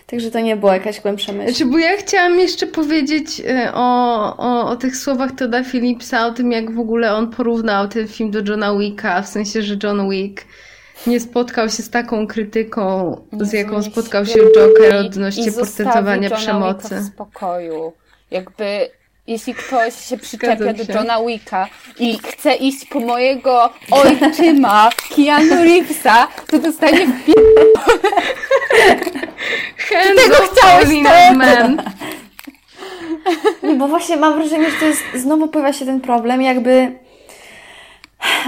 także to nie była jakaś głębsza myśl. Znaczy, bo ja chciałam jeszcze powiedzieć y, o, o, o tych słowach Toda Phillipsa, o tym jak w ogóle on porównał ten film do Johna Wicka, w sensie, że John Wick nie spotkał się z taką krytyką, z jaką spotkał się Joker odnośnie portretowania przemocy. Wicka w spokoju. Jakby jeśli ktoś się przyczepia do. Johna Wicka i chce iść po mojego ojczyma Keanu Reevesa, to dostanie w pi- tego chciałeś, tak? Man. Nie, bo właśnie mam wrażenie, że to jest, znowu pojawia się ten problem, jakby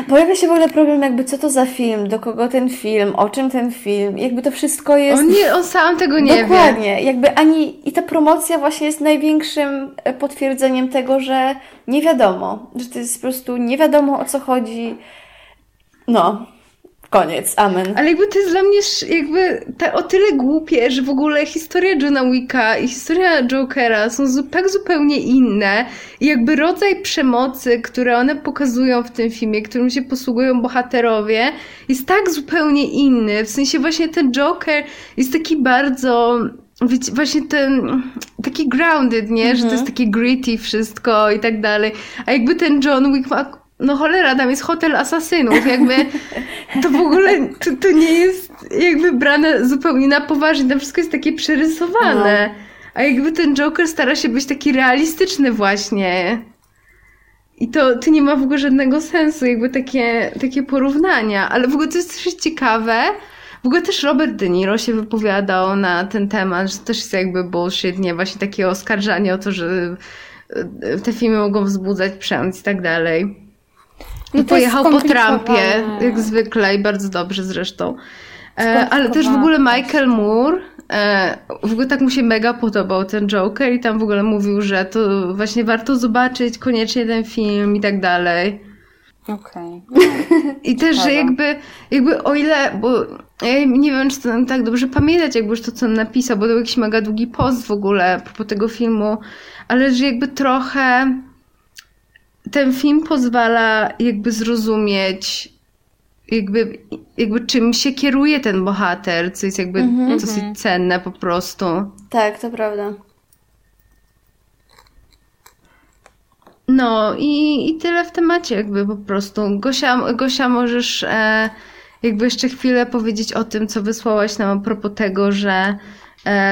pojawia się w ogóle problem, jakby co to za film, do kogo ten film, o czym ten film, jakby to wszystko jest... On, nie, on sam tego nie wie. Dokładnie, jakby ani i ta promocja właśnie jest największym e, potwierdzeniem tego, że nie wiadomo, że to jest po prostu nie wiadomo o co chodzi. No, koniec, amen. Ale jakby to jest dla mnie jakby ta, o tyle głupie, że w ogóle historia Johna Wicka i historia Jokera są zu- tak zupełnie inne i jakby rodzaj przemocy, które one pokazują w tym filmie, którym się posługują bohaterowie, jest tak zupełnie inny. W sensie właśnie ten Joker jest taki bardzo... Wiecie, właśnie ten taki grounded, nie? Że to jest takie gritty wszystko i tak dalej. A jakby ten John Wick ma no cholera, tam jest hotel asasynów, jakby to w ogóle to, to nie jest jakby brane zupełnie na poważnie, tam wszystko jest takie przerysowane. A jakby ten Joker stara się być taki realistyczny właśnie. I to, to nie ma w ogóle żadnego sensu, jakby takie, takie porównania. Ale w ogóle to jest też ciekawe. W ogóle też Robert De Niro się wypowiadał na ten temat, że to też jest jakby bullshit, nie? Właśnie takie oskarżanie o to, że e, te filmy mogą wzbudzać przemoc i tak dalej. No pojechał po Trumpie, jak zwykle i bardzo dobrze zresztą. E, ale też w ogóle. Michael Moore, e, w ogóle tak mu się mega podobał ten Joker i tam w ogóle mówił, że to właśnie warto zobaczyć koniecznie ten film i tak dalej. Okej. I też, że jakby, jakby o ile, bo ja nie wiem, czy to tak dobrze pamiętać, jakby już to, co on napisał, bo to był jakiś mega długi post w ogóle po tego filmu, ale że jakby trochę ten film pozwala jakby zrozumieć jakby, jakby czym się kieruje ten bohater, co jest jakby dosyć cenne po prostu. Tak, to prawda. No i, i tyle w temacie jakby po prostu. Gosia, Gosia możesz e, jakby jeszcze chwilę powiedzieć o tym, co wysłałaś nam a propos tego, że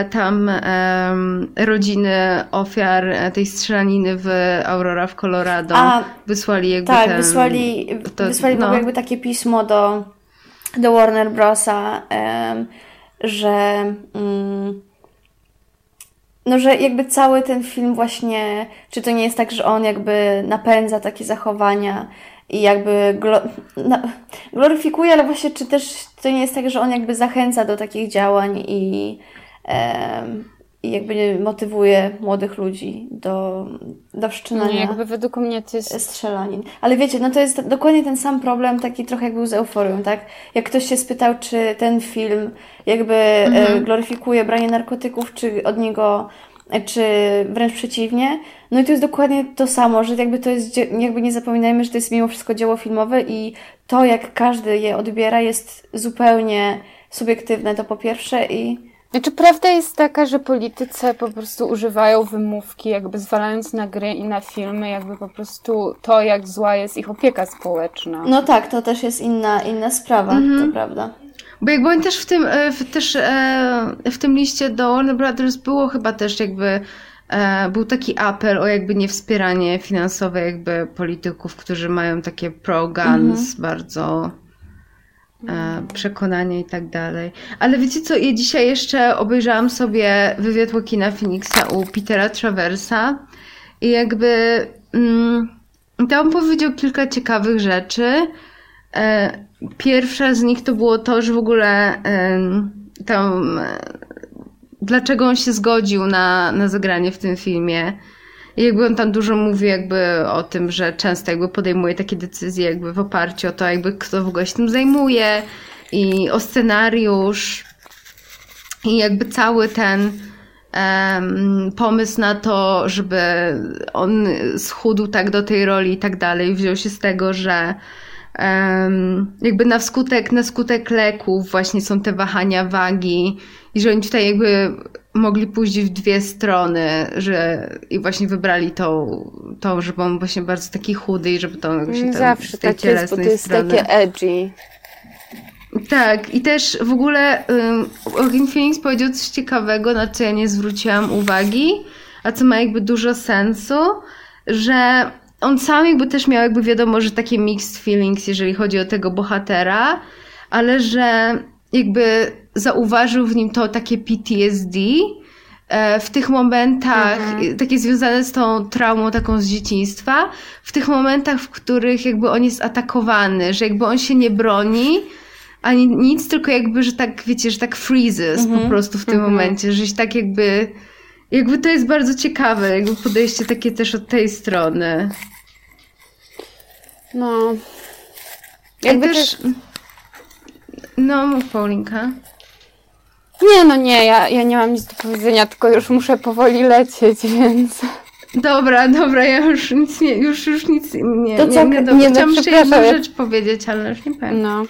tam em, rodziny ofiar e, tej strzelaniny w Aurora w Colorado A, wysłali jakby Tak, ten, wysłali, to- wysłali no. jakby takie pismo do, do Warner Brosa, że mm, no, że jakby cały ten film właśnie, czy to nie jest tak, że on jakby napędza takie zachowania i jakby glo, na, gloryfikuje, ale właśnie czy też to nie jest tak, że on jakby zachęca do takich działań i, i jakby motywuje młodych ludzi do, do wszczynania Nie, jakby według mnie to jest... strzelanin. Ale wiecie, no to jest dokładnie ten sam problem, taki trochę jak był z euforią, tak? Jak ktoś się spytał, czy ten film jakby e, gloryfikuje branie narkotyków, czy od niego, e, czy wręcz przeciwnie. No i to jest dokładnie to samo, że jakby to jest, jakby nie zapominajmy, że to jest mimo wszystko dzieło filmowe i to, jak każdy je odbiera, jest zupełnie subiektywne, to po pierwsze i Znaczy, prawda jest taka, że politycy po prostu używają wymówki, jakby zwalając na gry i na filmy, jakby po prostu to, jak zła jest ich opieka społeczna. no tak, to też jest inna, inna sprawa, to prawda. Bo jakby oni też w tym, e, w, też e, w tym liście do Warner Brothers było chyba też jakby e, był taki apel o jakby niewspieranie finansowe jakby polityków, którzy mają takie pro-guns bardzo e, przekonania i tak dalej. Ale wiecie co, ja dzisiaj jeszcze obejrzałam sobie wywiad Joaquina Phoenixa u Petera Traversa i jakby mm, tam powiedział kilka ciekawych rzeczy. E, pierwsza z nich to było to, że w ogóle tam dlaczego on się zgodził na, na zagranie w tym filmie. Jakby on tam dużo mówi jakby o tym, że często jakby podejmuje takie decyzje jakby w oparciu o to, jakby kto w ogóle się tym zajmuje i o scenariusz. I jakby cały ten um, pomysł na to, żeby on schudł tak do tej roli i tak dalej, wziął się z tego, że um, jakby na skutek, na skutek leków właśnie są te wahania wagi i że oni tutaj jakby mogli pójść w dwie strony, że i właśnie wybrali tą, tą żeby on właśnie bardzo taki chudy i żeby to właśnie Zawsze tak jest, bo to jest strony. takie edgy. Tak, i też w ogóle um, Phoenix powiedział coś ciekawego, na co ja nie zwróciłam uwagi, a co ma jakby dużo sensu, że on sam jakby też miał jakby wiadomo, że takie mixed feelings, jeżeli chodzi o tego bohatera, ale że jakby zauważył w nim to takie PTSD, e, w tych momentach, mhm. takie związane z tą traumą taką z dzieciństwa, w tych momentach, w których jakby on jest atakowany, że jakby on się nie broni, ani nic, tylko jakby, że tak, wiecie, że tak freezes mhm. po prostu w tym mhm. momencie, że się tak jakby, jakby to jest bardzo ciekawe, jakby podejście takie też od tej strony. No. Jakby też... też... No, mów Paulinka. Nie, no nie, ja, ja nie mam nic do powiedzenia, tylko już muszę powoli lecieć, więc... Dobra, dobra, ja już nic nie, już, już nic nie, to nie, nie, nie, nie Chciałam jeszcze jedną rzecz powiedzieć, ale już nie powiem. No.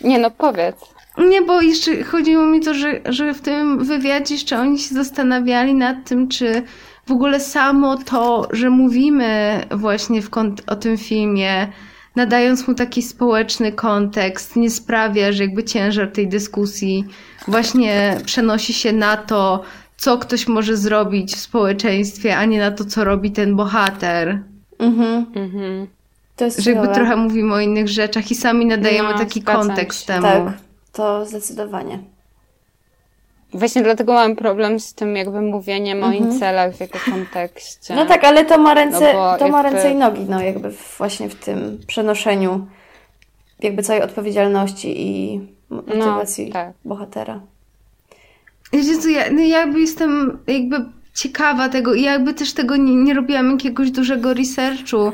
Nie no, powiedz. Nie, bo jeszcze chodziło mi to, że, że w tym wywiadzie jeszcze oni się zastanawiali nad tym, czy w ogóle samo to, że mówimy właśnie w o tym filmie, nadając mu taki społeczny kontekst, nie sprawia, że jakby ciężar tej dyskusji właśnie przenosi się na to, co ktoś może zrobić w społeczeństwie, a nie na to, co robi ten bohater. Mhm. mhm. To jest że jakby trochę mówimy o innych rzeczach i sami nadajemy no, taki kontekst się. temu. Tak, to zdecydowanie. Właśnie dlatego mam problem z tym jakby mówieniem mhm. o incelach w jego kontekście. No tak, ale to ma ręce, no to ma ręce i nogi, no jakby właśnie w tym przenoszeniu jakby całej odpowiedzialności i motywacji no, tak. bohatera. Co, ja no jakby jestem jakby ciekawa tego i jakby też tego nie, nie robiłam jakiegoś dużego researchu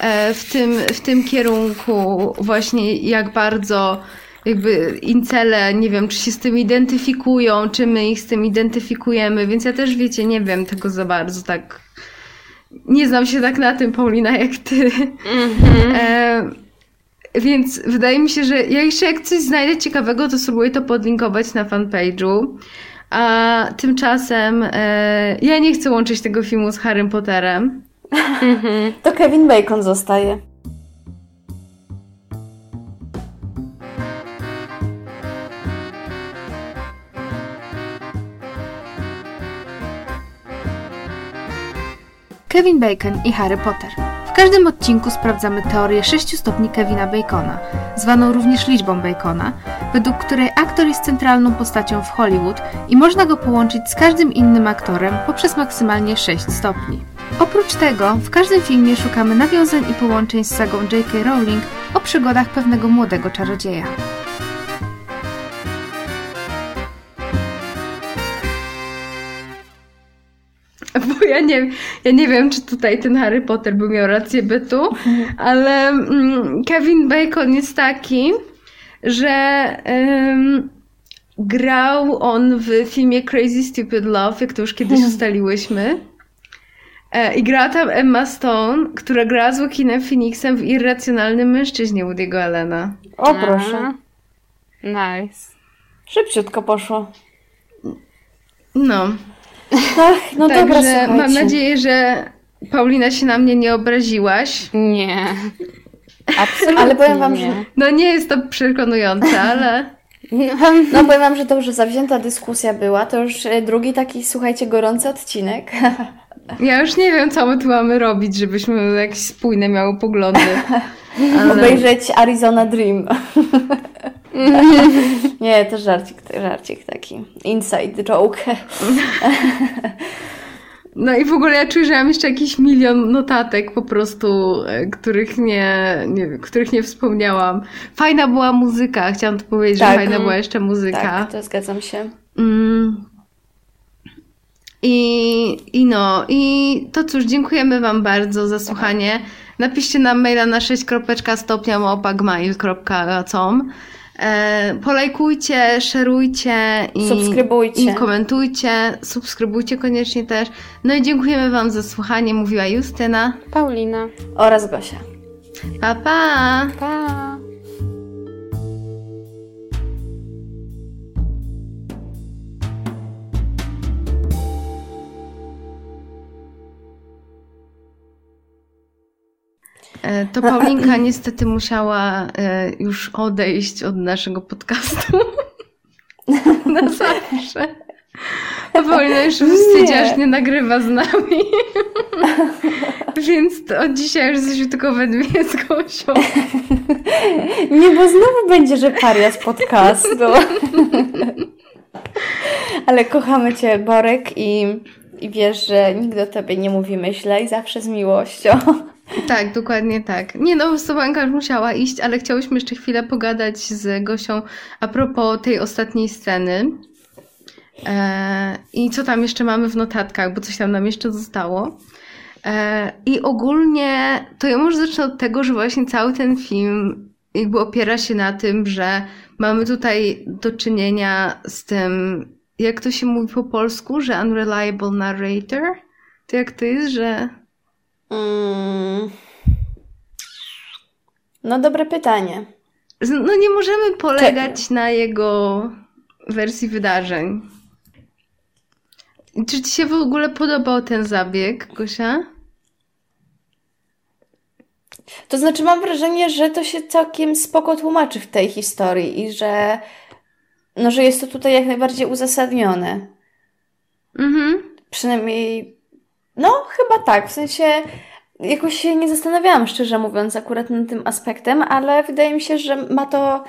e, w tym, w tym kierunku właśnie jak bardzo jakby incele, nie wiem, czy się z tym identyfikują, czy my ich z tym identyfikujemy, więc ja też, wiecie, nie wiem tego za bardzo tak. Nie znam się tak na tym, Paulina, jak ty. Mm-hmm. E, więc wydaje mi się, że ja jeszcze jak coś znajdę ciekawego, to spróbuję to podlinkować na fanpage'u. A tymczasem e, ja nie chcę łączyć tego filmu z Harrym Potterem. to Kevin Bacon zostaje. Kevin Bacon i Harry Potter. W każdym odcinku sprawdzamy teorię 6 stopni Kevina Bacona, zwaną również liczbą Bacona, według której aktor jest centralną postacią w Hollywood i można go połączyć z każdym innym aktorem poprzez maksymalnie 6 stopni. Oprócz tego, w każdym filmie szukamy nawiązań i połączeń z sagą J.K. Rowling o przygodach pewnego młodego czarodzieja. ja nie, ja nie wiem, czy tutaj ten Harry Potter by miał rację bytu, ale mm, Kevin Bacon jest taki, że um, grał on w filmie Crazy Stupid Love, jak to już kiedyś ustaliłyśmy. E, I grała tam Emma Stone, która grała z Joaquinem Phoenixem w Irracjonalnym Mężczyźnie Woody'ego Allena. O, proszę. Nice. Szybciutko poszło. No. Ach, no Także dobra, słuchajcie. mam nadzieję, że Paulina się na mnie nie obraziłaś. Nie. Absolutnie Ale powiem wam, nie. że... No nie jest to przekonujące, ale... No powiem wam, że to już zawzięta dyskusja była. To już e, drugi taki, słuchajcie, gorący odcinek. Ja już nie wiem, co my tu mamy robić, żebyśmy jakieś spójne miały poglądy. Ale... Obejrzeć Arizona Dream. Nie, to żarcik, żarcik taki. Inside joke. No i w ogóle ja czuję, że mam jeszcze jakiś milion notatek po prostu, e, których nie, nie, których nie wspomniałam. Fajna była muzyka, chciałam to powiedzieć, tak. że fajna była jeszcze muzyka. Tak, to zgadzam się. Mm. I, I no, i to cóż, dziękujemy Wam bardzo za słuchanie. Napiszcie nam maila na 6.stopnia.gmail.com e, Polajkujcie, szerujcie i, subskrybujcie. i komentujcie. Subskrybujcie koniecznie też. No i dziękujemy Wam za słuchanie. Mówiła Justyna, Paulina oraz Gosia. Pa, pa! Pa! To Paulinka niestety musiała e, już odejść od naszego podcastu. Na zawsze. A Paulina już wstydzia, nie. nie nagrywa z nami. Więc od dzisiaj już jesteśmy tylko we dwie z Gosią. Nie, bo znowu będzie, że paria z podcastu. Ale kochamy Cię, Borek, i, i wiesz, że nigdy o Tobie nie mówimy źle i zawsze z miłością. Tak, dokładnie tak. Nie no, Sobanka już musiała iść, ale chciałyśmy jeszcze chwilę pogadać z Gosią a propos tej ostatniej sceny. E, I co tam jeszcze mamy w notatkach, bo coś tam nam jeszcze zostało. E, I ogólnie to ja może zacznę od tego, że właśnie cały ten film jakby opiera się na tym, że mamy tutaj do czynienia z tym, jak to się mówi po polsku, że unreliable narrator. To jak to jest, że Mm. No, dobre pytanie. No, nie możemy polegać na jego wersji wydarzeń. Czy ci się w ogóle podobał ten zabieg, Gosia? To znaczy, mam wrażenie, że to się całkiem spoko tłumaczy w tej historii i że, no, że jest to tutaj jak najbardziej uzasadnione. Mhm. Przynajmniej no, chyba tak. W sensie jakoś się nie zastanawiałam, szczerze mówiąc, akurat nad tym aspektem, ale wydaje mi się, że ma to,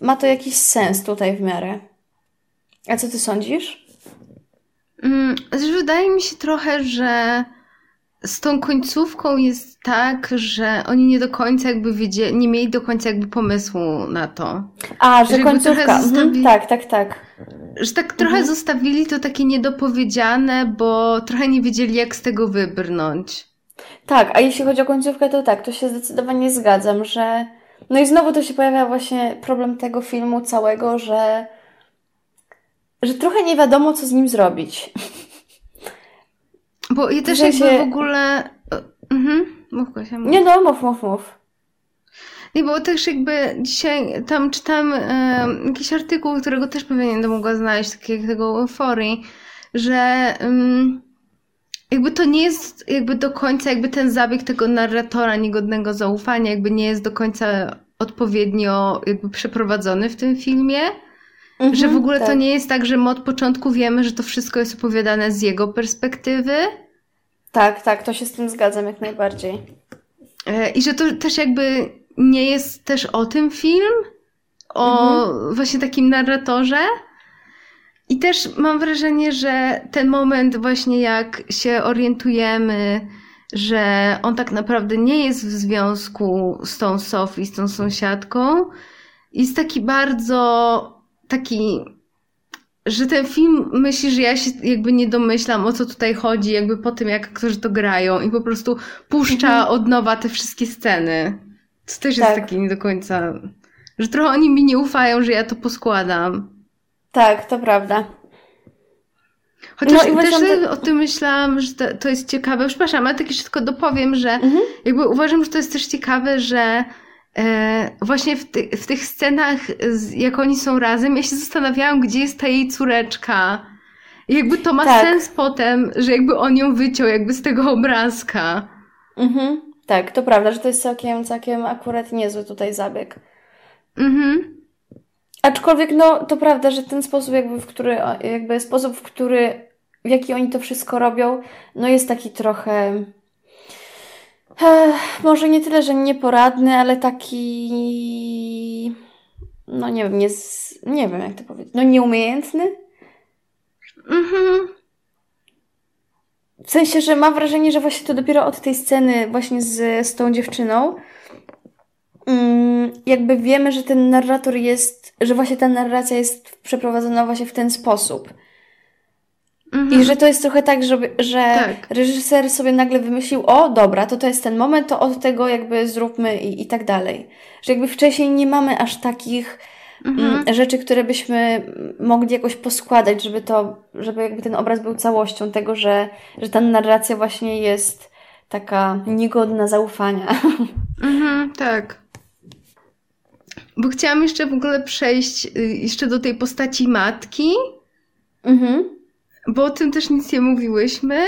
ma to jakiś sens tutaj w miarę. A co ty sądzisz? Mm, wydaje mi się trochę, że z tą końcówką jest tak, że oni nie do końca jakby wiedzieli, nie mieli do końca jakby pomysłu na to. A, że, że końcówka. Mhm, tak, tak, tak. Że tak trochę mhm. zostawili to takie niedopowiedziane, bo trochę nie wiedzieli, jak z tego wybrnąć. Tak, a jeśli chodzi o końcówkę, to tak, to się zdecydowanie zgadzam, że. No i znowu to się pojawia właśnie problem tego filmu całego, że. że trochę nie wiadomo, co z nim zrobić. Bo ja też jakby się... w ogóle... Mhm, mów Gosia, mów. Nie no, mów, mów, mów. Nie, bo też jakby dzisiaj tam czytam e, jakiś artykuł, którego też pewnie nie mogła znaleźć, takiego euforii, że um, jakby to nie jest jakby do końca jakby ten zabieg tego narratora niegodnego zaufania jakby nie jest do końca odpowiednio jakby przeprowadzony w tym filmie. Mhm, że w ogóle tak. to nie jest tak, że my od początku wiemy, że to wszystko jest opowiadane z jego perspektywy. Tak, tak, to się z tym zgadzam jak najbardziej. E, I że to też jakby nie jest też o tym film, o mhm. właśnie takim narratorze. I też mam wrażenie, że ten moment właśnie jak się orientujemy, że on tak naprawdę nie jest w związku z tą Sophie, z tą sąsiadką, jest taki bardzo taki, że ten film myśli, że ja się jakby nie domyślam o co tutaj chodzi, jakby po tym jak aktorzy to grają i po prostu puszcza mhm. od nowa te wszystkie sceny. To też tak. jest taki nie do końca, że trochę oni mi nie ufają, że ja to poskładam. Tak, to prawda. Chociaż no też te... o tym myślałam, że to, to jest ciekawe. Przepraszam, ale tak jeszcze tylko dopowiem, że mhm. jakby uważam, że to jest też ciekawe, że E, właśnie w, ty, w tych scenach, jak oni są razem, ja się zastanawiałam, gdzie jest ta jej córeczka. I jakby to ma tak. sens potem, że jakby on ją wyciął jakby z tego obrazka. Mhm. Tak, to prawda, że to jest całkiem, całkiem akurat niezły tutaj zabieg. Mhm. Aczkolwiek, no, to prawda, że ten sposób, jakby, w który, jakby sposób, w który, w jaki oni to wszystko robią, no jest taki trochę Ech, może nie tyle, że nieporadny, ale taki. no nie wiem, nie, z, nie wiem jak to powiedzieć, no nieumiejętny. Mhm. W sensie, że mam wrażenie, że właśnie to dopiero od tej sceny właśnie z, z tą dziewczyną mm, jakby wiemy, że ten narrator jest, że właśnie ta narracja jest przeprowadzona właśnie w ten sposób. Mhm. I że to jest trochę tak, żeby, że Tak. reżyser sobie nagle wymyślił, o dobra, to to jest ten moment, to od tego jakby zróbmy i, i tak dalej. Że jakby wcześniej nie mamy aż takich Mhm. rzeczy, które byśmy mogli jakoś poskładać, żeby to, żeby jakby ten obraz był całością tego, że, że ta narracja właśnie jest taka niegodna zaufania. Mhm, tak. Bo chciałam jeszcze w ogóle przejść y, jeszcze do tej postaci matki, mhm. bo o tym też nic nie mówiłyśmy.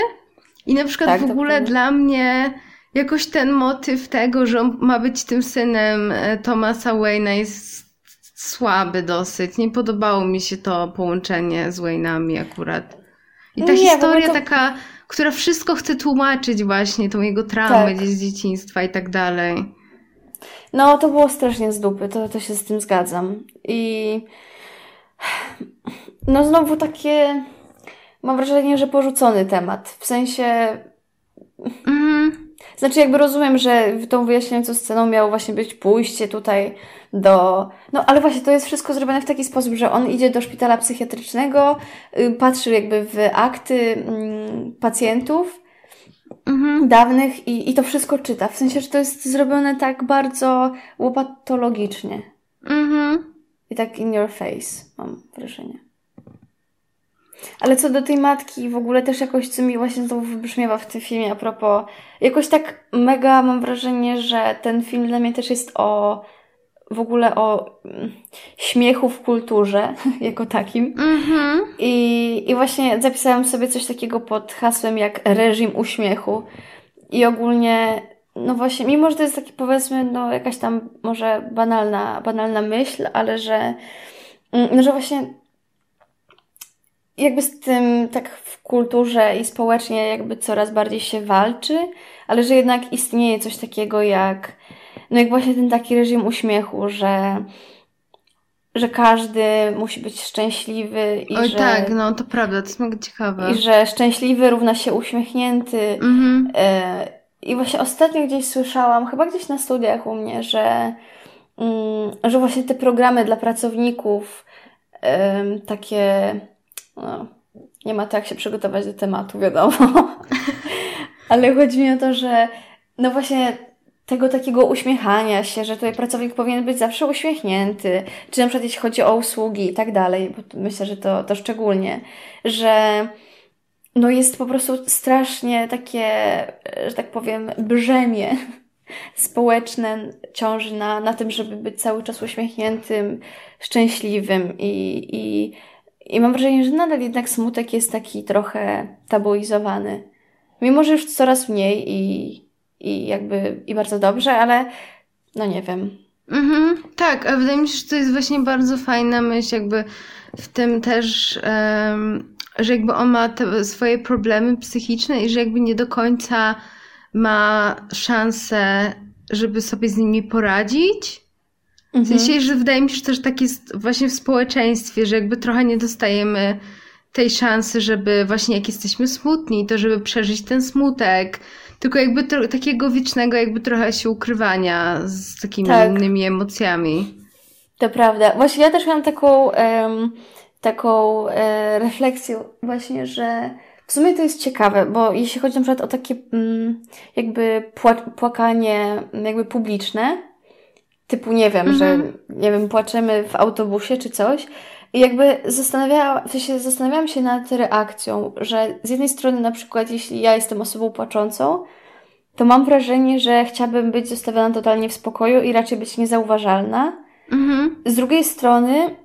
I na przykład Tak, w ogóle dla mnie jakoś ten motyw tego, że on ma być tym synem e, Thomasa Wayne'a jest słaby dosyć. Nie podobało mi się to połączenie z Wayne'ami akurat. I ta Nie, historia to- taka, która wszystko chce tłumaczyć właśnie, tą jego traumę Tak. gdzieś z dzieciństwa i tak dalej. No, to było strasznie z dupy, to, to się z tym zgadzam. I no znowu takie, mam wrażenie, że porzucony temat. W sensie, Mhm. znaczy jakby rozumiem, że tą wyjaśniającą sceną miało właśnie być pójście tutaj do... No ale właśnie to jest wszystko zrobione w taki sposób, że on idzie do szpitala psychiatrycznego, y, patrzy jakby w akty mm, pacjentów, Mhm. dawnych i, i to wszystko czyta. W sensie, że to jest zrobione tak bardzo łopatologicznie. Mhm. I tak in your face, mam wrażenie. Ale co do tej matki, w ogóle też jakoś, co mi właśnie znowu wybrzmiewa w tym filmie a propos, jakoś tak mega mam wrażenie, że ten film dla mnie też jest o, w ogóle o mm, śmiechu w kulturze, jako takim. Mhm. I, I właśnie zapisałam sobie coś takiego pod hasłem jak reżim uśmiechu. I ogólnie, no właśnie, mimo że to jest taki powiedzmy, no jakaś tam może banalna, banalna myśl, ale że, mm, no, że właśnie jakby z tym tak w kulturze i społecznie jakby coraz bardziej się walczy, ale że jednak istnieje coś takiego jak, no jak właśnie ten taki reżim uśmiechu, że że każdy musi być szczęśliwy i Oj że, tak, no to prawda, to jest mega ciekawe. i że szczęśliwy równa się uśmiechnięty. Mhm. E, I właśnie ostatnio gdzieś słyszałam, chyba gdzieś na studiach u mnie, że, mm, że właśnie te programy dla pracowników takie, no, nie ma tak się przygotować do tematu, wiadomo. Ale chodzi mi o to, że no właśnie tego takiego uśmiechania się, że tutaj pracownik powinien być zawsze uśmiechnięty, czy na przykład jeśli chodzi o usługi i tak dalej, bo myślę, że to, to szczególnie, że no jest po prostu strasznie takie, że tak powiem, brzemię społeczne ciąży na, na tym, żeby być cały czas uśmiechniętym, szczęśliwym i, i, i mam wrażenie, że nadal jednak smutek jest taki trochę tabuizowany. Mimo, że już coraz mniej i, i jakby i bardzo dobrze, ale no nie wiem. Mhm, tak, a wydaje mi się, że to jest właśnie bardzo fajna myśl, jakby w tym też, em, że jakby on ma swoje problemy psychiczne i że jakby nie do końca ma szansę, żeby sobie z nimi poradzić. W sensie, że wydaje mi się, że też tak jest właśnie w społeczeństwie, że jakby trochę nie dostajemy tej szansy, żeby właśnie jak jesteśmy smutni, to żeby przeżyć ten smutek. Tylko jakby tro- takiego wiecznego jakby trochę się ukrywania z takimi Tak. innymi emocjami. To prawda. Właśnie ja też miałam taką, em, taką e, refleksję właśnie, że w sumie to jest ciekawe, bo jeśli chodzi na przykład o takie mm, jakby pła- płakanie jakby publiczne, typu nie wiem, że nie wiem, płaczemy w autobusie czy coś i jakby zastanawiałam, w sensie zastanawiałam się nad reakcją, że z jednej strony na przykład jeśli ja jestem osobą płaczącą, to mam wrażenie, że chciałabym być zostawiona totalnie w spokoju i raczej być niezauważalna, Mhm. z drugiej strony,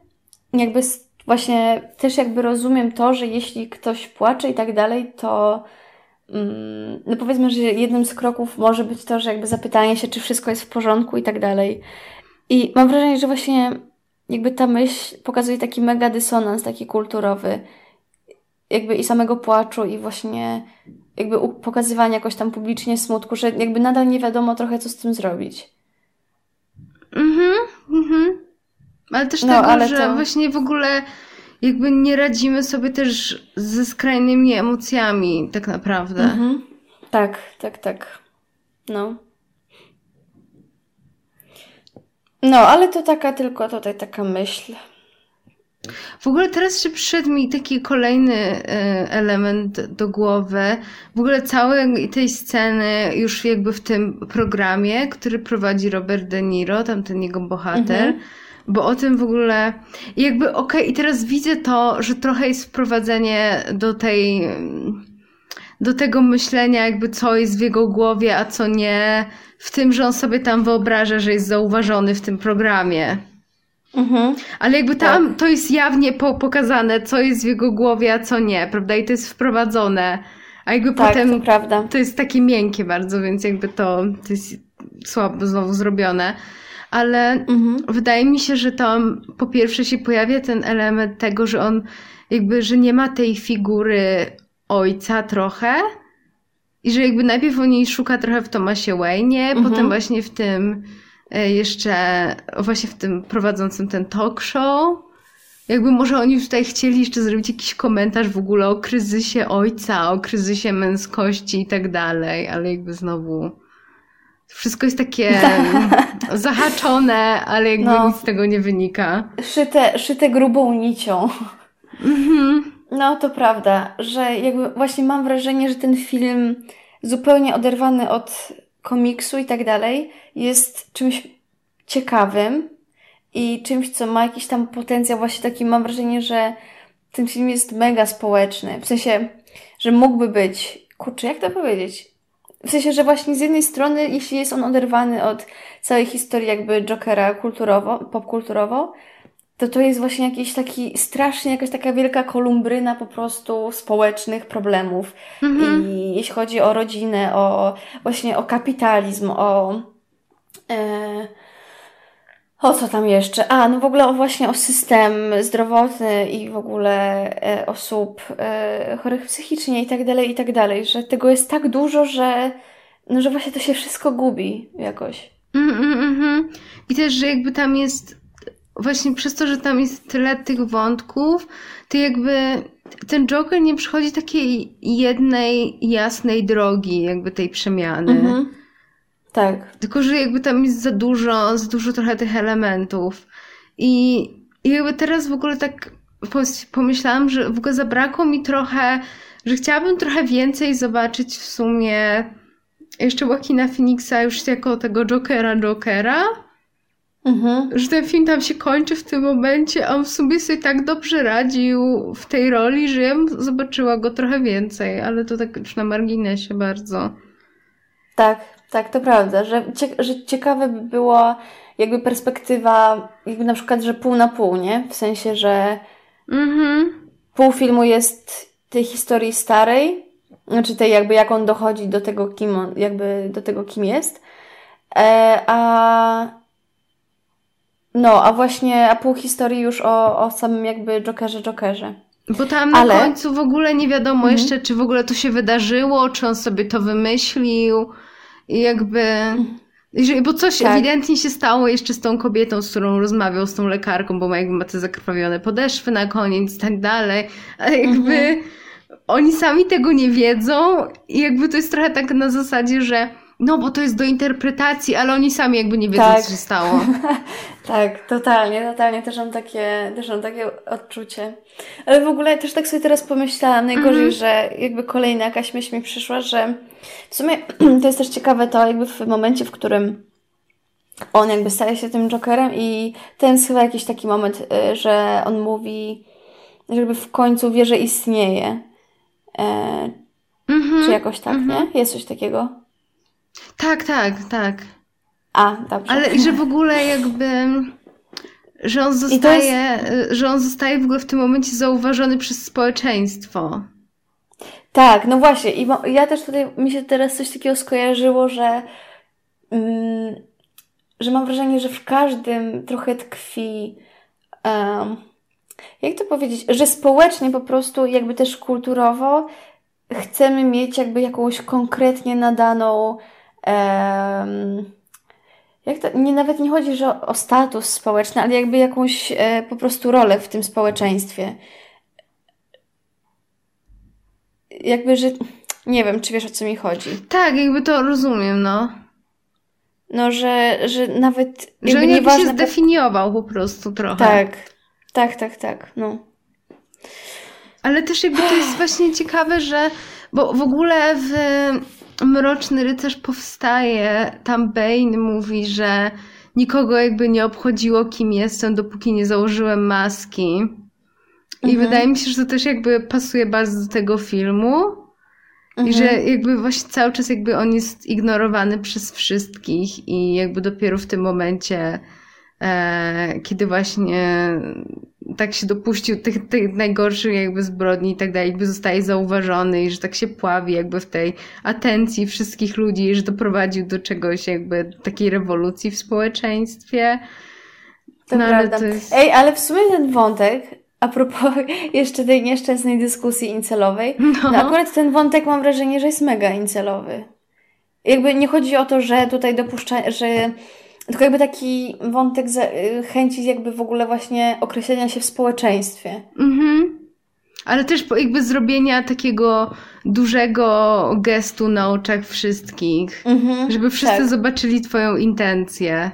jakby właśnie też jakby rozumiem to, że jeśli ktoś płacze i tak dalej, to mm, no powiedzmy, że jednym z kroków może być to, że jakby zapytanie się, czy wszystko jest w porządku i tak dalej. I mam wrażenie, że właśnie jakby ta myśl pokazuje taki mega dysonans, taki kulturowy, jakby i samego płaczu i właśnie jakby pokazywania jakoś tam publicznie smutku, że jakby nadal nie wiadomo trochę, co z tym zrobić. Mhm. Mhm. Ale też no, tego, ale że to... właśnie w ogóle jakby nie radzimy sobie też ze skrajnymi emocjami, tak naprawdę. Mhm. Tak, tak, tak. No. No, ale to taka tylko tutaj taka myśl. W ogóle teraz się przyszedł mi taki kolejny e, element do głowy. W ogóle całej tej sceny już jakby w tym programie, który prowadzi Robert De Niro, tam ten jego bohater. Mhm. Bo o tym w ogóle jakby okej, okay, i teraz widzę to, że trochę jest wprowadzenie do tej do tego myślenia jakby co jest w jego głowie, a co nie, w tym, że on sobie tam wyobraża, że jest zauważony w tym programie. Mhm. Ale jakby tam tak. to jest jawnie po pokazane, co jest w jego głowie, a co nie, prawda? I to jest wprowadzone. A jakby tak, potem to, prawda. to jest takie miękkie bardzo, więc jakby to, to jest słabo znowu zrobione. Ale mhm. wydaje mi się, że tam po pierwsze się pojawia ten element tego, że on jakby, że nie ma tej figury ojca trochę. I że jakby najpierw o niej szuka trochę w Tomasie Wayne, mhm. potem właśnie w tym E, jeszcze właśnie w tym prowadzącym ten talk show. Jakby może oni tutaj chcieli jeszcze zrobić jakiś komentarz w ogóle o kryzysie ojca, o kryzysie męskości i tak dalej, ale jakby znowu wszystko jest takie zahaczone, ale jakby no, nic z tego nie wynika. Szyte, szyte grubą nicią. Mhm. No to prawda, że jakby właśnie mam wrażenie, że ten film zupełnie oderwany od komiksu i tak dalej jest czymś ciekawym i czymś, co ma jakiś tam potencjał, właśnie taki mam wrażenie, że ten film jest mega społeczny. W sensie, że mógłby być, kurczę, jak to powiedzieć? W sensie, że właśnie z jednej strony, jeśli jest on oderwany od całej historii jakby Jokera kulturowo, popkulturowo, to to jest właśnie jakiś taki strasznie, jakaś taka wielka kolumbryna po prostu społecznych problemów. Mhm. I jeśli chodzi o rodzinę, o właśnie o kapitalizm, o e, o co tam jeszcze? A, no w ogóle o właśnie o system zdrowotny i w ogóle e, osób e, chorych psychicznie i tak dalej, i tak dalej, że tego jest tak dużo, że no, że właśnie to się wszystko gubi jakoś. Mm, mm, mm, I też, że jakby tam jest właśnie przez to, że tam jest tyle tych wątków, to jakby ten Joker nie przychodzi takiej jednej, jasnej drogi, jakby tej przemiany. Mhm. Tak. Tylko, że jakby tam jest za dużo, za dużo trochę tych elementów. I, i jakby teraz w ogóle tak pomyślałam, że w ogóle zabrakło mi trochę, że chciałabym trochę więcej zobaczyć w sumie jeszcze Joaquina Phoenixa już jako tego Jokera Jokera Mhm. Że ten film tam się kończy w tym momencie, a on w sumie sobie tak dobrze radził w tej roli, że ja zobaczyła go trochę więcej, ale to tak już na marginesie bardzo. Tak, tak, to prawda, że, cie, że ciekawe by było jakby perspektywa, jakby na przykład, że pół na pół, nie? W sensie, że mhm. pół filmu jest tej historii starej, znaczy tej jakby jak on dochodzi do tego, kim on, jakby do tego, kim jest, e, a no, a właśnie, a pół historii już o, o samym jakby Jokerze Jokerze. Bo tam na Ale... końcu w ogóle nie wiadomo mhm. jeszcze, czy w ogóle to się wydarzyło, czy on sobie to wymyślił i jakby... Bo coś tak. ewidentnie się stało jeszcze z tą kobietą, z którą rozmawiał, z tą lekarką, bo ma jakby ma te zakrwawione podeszwy na koniec i tak dalej. Ale jakby mhm. oni sami tego nie wiedzą i jakby to jest trochę tak na zasadzie, że no bo to jest do interpretacji, ale oni sami jakby nie wiedzą, tak. co się stało. tak, totalnie, totalnie też mam takie, też mam takie odczucie. Ale w ogóle też tak sobie teraz pomyślałam, najgorzej, -hmm. że jakby kolejna jakaś myśl mi przyszła, że w sumie to jest też ciekawe to jakby w momencie, w którym on jakby staje się tym Jokerem i ten jest chyba jakiś taki moment, y, że on mówi, że jakby w końcu wie, że istnieje. E, -hmm. Czy jakoś tak, nie? Jest coś takiego. Tak, tak, tak. A, dobrze. Ale i że w ogóle jakby że on zostaje, jest... że on zostaje w ogóle w tym momencie zauważony przez społeczeństwo. Tak, no właśnie. I ja też tutaj, mi się teraz coś takiego skojarzyło, że, mm, że mam wrażenie, że w każdym trochę tkwi, um, jak to powiedzieć, że społecznie po prostu, jakby też kulturowo, chcemy mieć jakby jakąś konkretnie nadaną jak to, nie, nawet nie chodzi, że o, o status społeczny, ale jakby jakąś e, po prostu rolę w tym społeczeństwie. Jakby, że nie wiem, czy wiesz o co mi chodzi. Tak, jakby to rozumiem, no. No, że, że nawet. Że jakby jakby się zdefiniował po prostu trochę. Tak, tak, tak, tak. No. Ale też jakby to jest właśnie ciekawe, że bo w ogóle w Mroczny Rycerz powstaje, tam Bane mówi, że nikogo jakby nie obchodziło, kim jestem, dopóki nie założyłem maski. I Mhm. wydaje mi się, że to też jakby pasuje bardzo do tego filmu. I Mhm. że jakby właśnie cały czas jakby on jest ignorowany przez wszystkich i jakby dopiero w tym momencie, e, kiedy właśnie tak się dopuścił tych, tych najgorszych jakby zbrodni i tak dalej, jakby zostaje zauważony i że tak się pławi jakby w tej atencji wszystkich ludzi i że doprowadził do czegoś jakby takiej rewolucji w społeczeństwie. To No, ale prawda. to jest- Ej, ale w sumie ten wątek, a propos jeszcze tej nieszczęsnej dyskusji incelowej, no. No. akurat ten wątek mam wrażenie, że jest mega incelowy. Jakby nie chodzi o to, że tutaj dopuszcza, że tylko jakby taki wątek y, chęci jakby w ogóle właśnie określenia się w społeczeństwie. Mhm. Ale też jakby zrobienia takiego dużego gestu na oczach wszystkich, Mhm, żeby wszyscy tak. zobaczyli twoją intencję.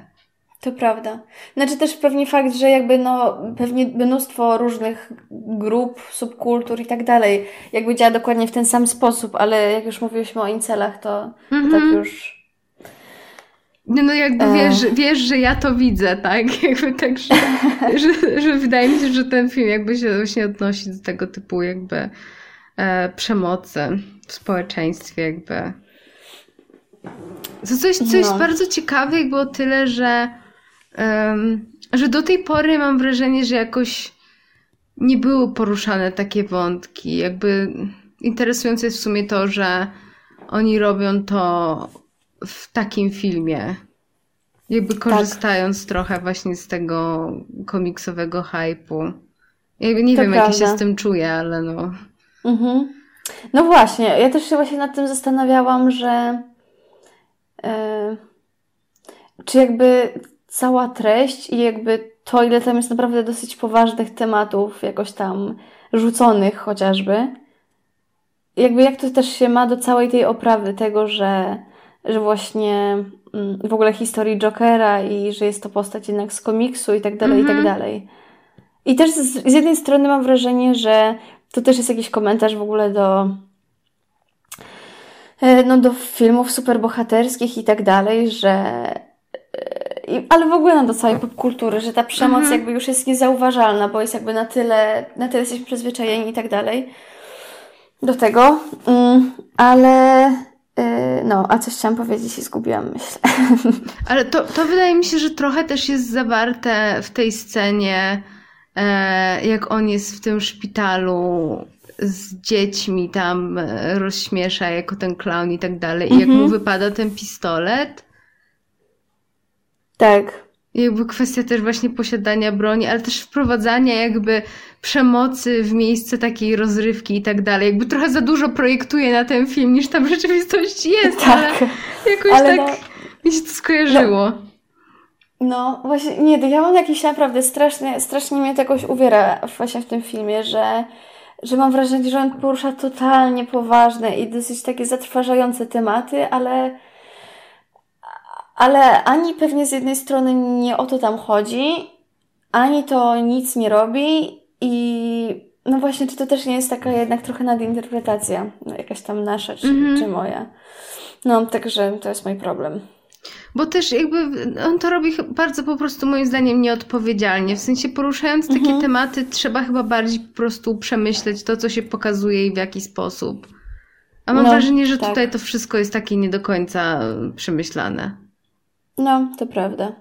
To prawda. Znaczy też pewnie fakt, że jakby no pewnie mnóstwo różnych grup, subkultur i tak dalej jakby działa dokładnie w ten sam sposób, ale jak już mówiliśmy o incelach, to, to Mhm. tak już... No, no jakby E. wiesz, wiesz, że ja to widzę, tak? Jakby tak, że, że, że wydaje mi się, że ten film jakby się właśnie odnosi do tego typu jakby e, przemocy w społeczeństwie jakby. To coś, co jest No. bardzo ciekawe jakby o tyle, że em, że do tej pory mam wrażenie, że jakoś nie były poruszane takie wątki. Jakby interesujące jest w sumie to, że oni robią to w takim filmie. Jakby Tak. korzystając trochę właśnie z tego komiksowego. Jakby nie To wiem, jak ja się prawda. z tym czuję, ale no. Mhm. No właśnie, ja też się właśnie nad tym zastanawiałam, że e, czy jakby cała treść i jakby to, ile tam jest naprawdę dosyć poważnych tematów, jakoś tam rzuconych chociażby, jakby jak to też się ma do całej tej oprawy tego, że, że właśnie mm, w ogóle historii Jokera i że jest to postać jednak z komiksu i tak dalej, i tak Mhm. dalej. I też z, z jednej strony mam wrażenie, że to też jest jakiś komentarz w ogóle do e, no do filmów superbohaterskich i tak dalej, że e, i- ale w ogóle no, do całej popkultury, że ta przemoc Mhm. jakby już jest niezauważalna, bo jest jakby na tyle, na tyle jesteśmy przyzwyczajeni i tak dalej do tego, Mm, ale no, a coś chciałam powiedzieć i zgubiłam myśl. Ale to, to wydaje mi się, że trochę też jest zawarte w tej scenie, e, jak on jest w tym szpitalu z dziećmi tam e, rozśmiesza jako ten clown i tak dalej. I jak Mhm. mu wypada ten pistolet. tak. Jakby kwestia też właśnie posiadania broni, ale też wprowadzania jakby przemocy w miejsce takiej rozrywki i tak dalej. Jakby trochę za dużo projektuje na ten film, niż tam w rzeczywistości jest, ale Tak. jakoś Ale tak no- mi się to skojarzyło. No właśnie, nie, to ja mam jakiś naprawdę strasznie, strasznie mnie to jakoś uwiera właśnie w tym filmie, że, że mam wrażenie, że on porusza totalnie poważne i dosyć takie zatrważające tematy, ale, ale ani pewnie z jednej strony nie o to tam chodzi, ani to nic nie robi i no właśnie, czy to też nie jest taka jednak trochę nadinterpretacja, no, jakaś tam nasza, czy, Mhm. czy moja. No, także to jest mój problem. Bo też jakby on to robi bardzo po prostu moim zdaniem nieodpowiedzialnie. W sensie poruszając takie Mhm. tematy trzeba chyba bardziej po prostu przemyśleć to, co się pokazuje i w jaki sposób. A mam No, wrażenie, że tak. tutaj to wszystko jest takie nie do końca przemyślane. No, to prawda.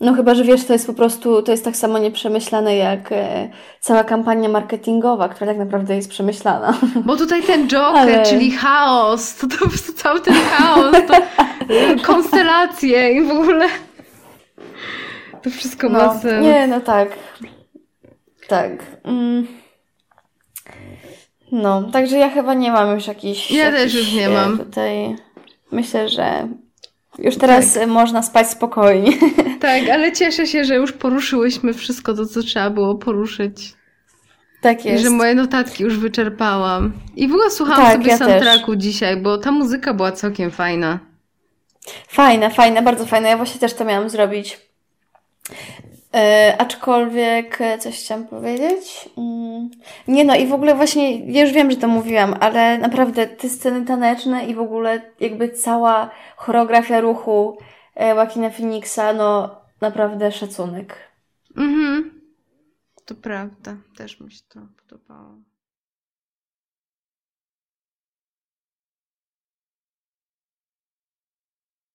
No chyba, że wiesz, to jest po prostu, to jest tak samo nieprzemyślane jak e, cała kampania marketingowa, która tak naprawdę jest przemyślana. Bo tutaj ten Joker, Ale- czyli chaos, to, to po prostu cały ten chaos, to konstelacje i w ogóle to wszystko ma No, sens. nie, no tak. Tak. Mm. No, także ja chyba nie mam już jakichś... Ja też już nie e, mam. Tutaj myślę, że Już teraz tak. można spać spokojnie. Tak, ale cieszę się, że już poruszyłyśmy wszystko to, co trzeba było poruszyć. Tak jest. I że moje notatki już wyczerpałam. I w ogóle słuchałam tak, sobie ja soundtracku też. dzisiaj, bo ta muzyka była całkiem fajna. Fajna, fajna, bardzo fajna. Ja właśnie też to miałam zrobić. E, aczkolwiek coś chciałam powiedzieć. Mm. Nie no i w ogóle właśnie, ja już wiem, że to mówiłam, ale naprawdę te sceny taneczne i w ogóle jakby cała choreografia ruchu e, Joaquina Phoenixa, no naprawdę szacunek. Mhm. To prawda, też mi się to podobało.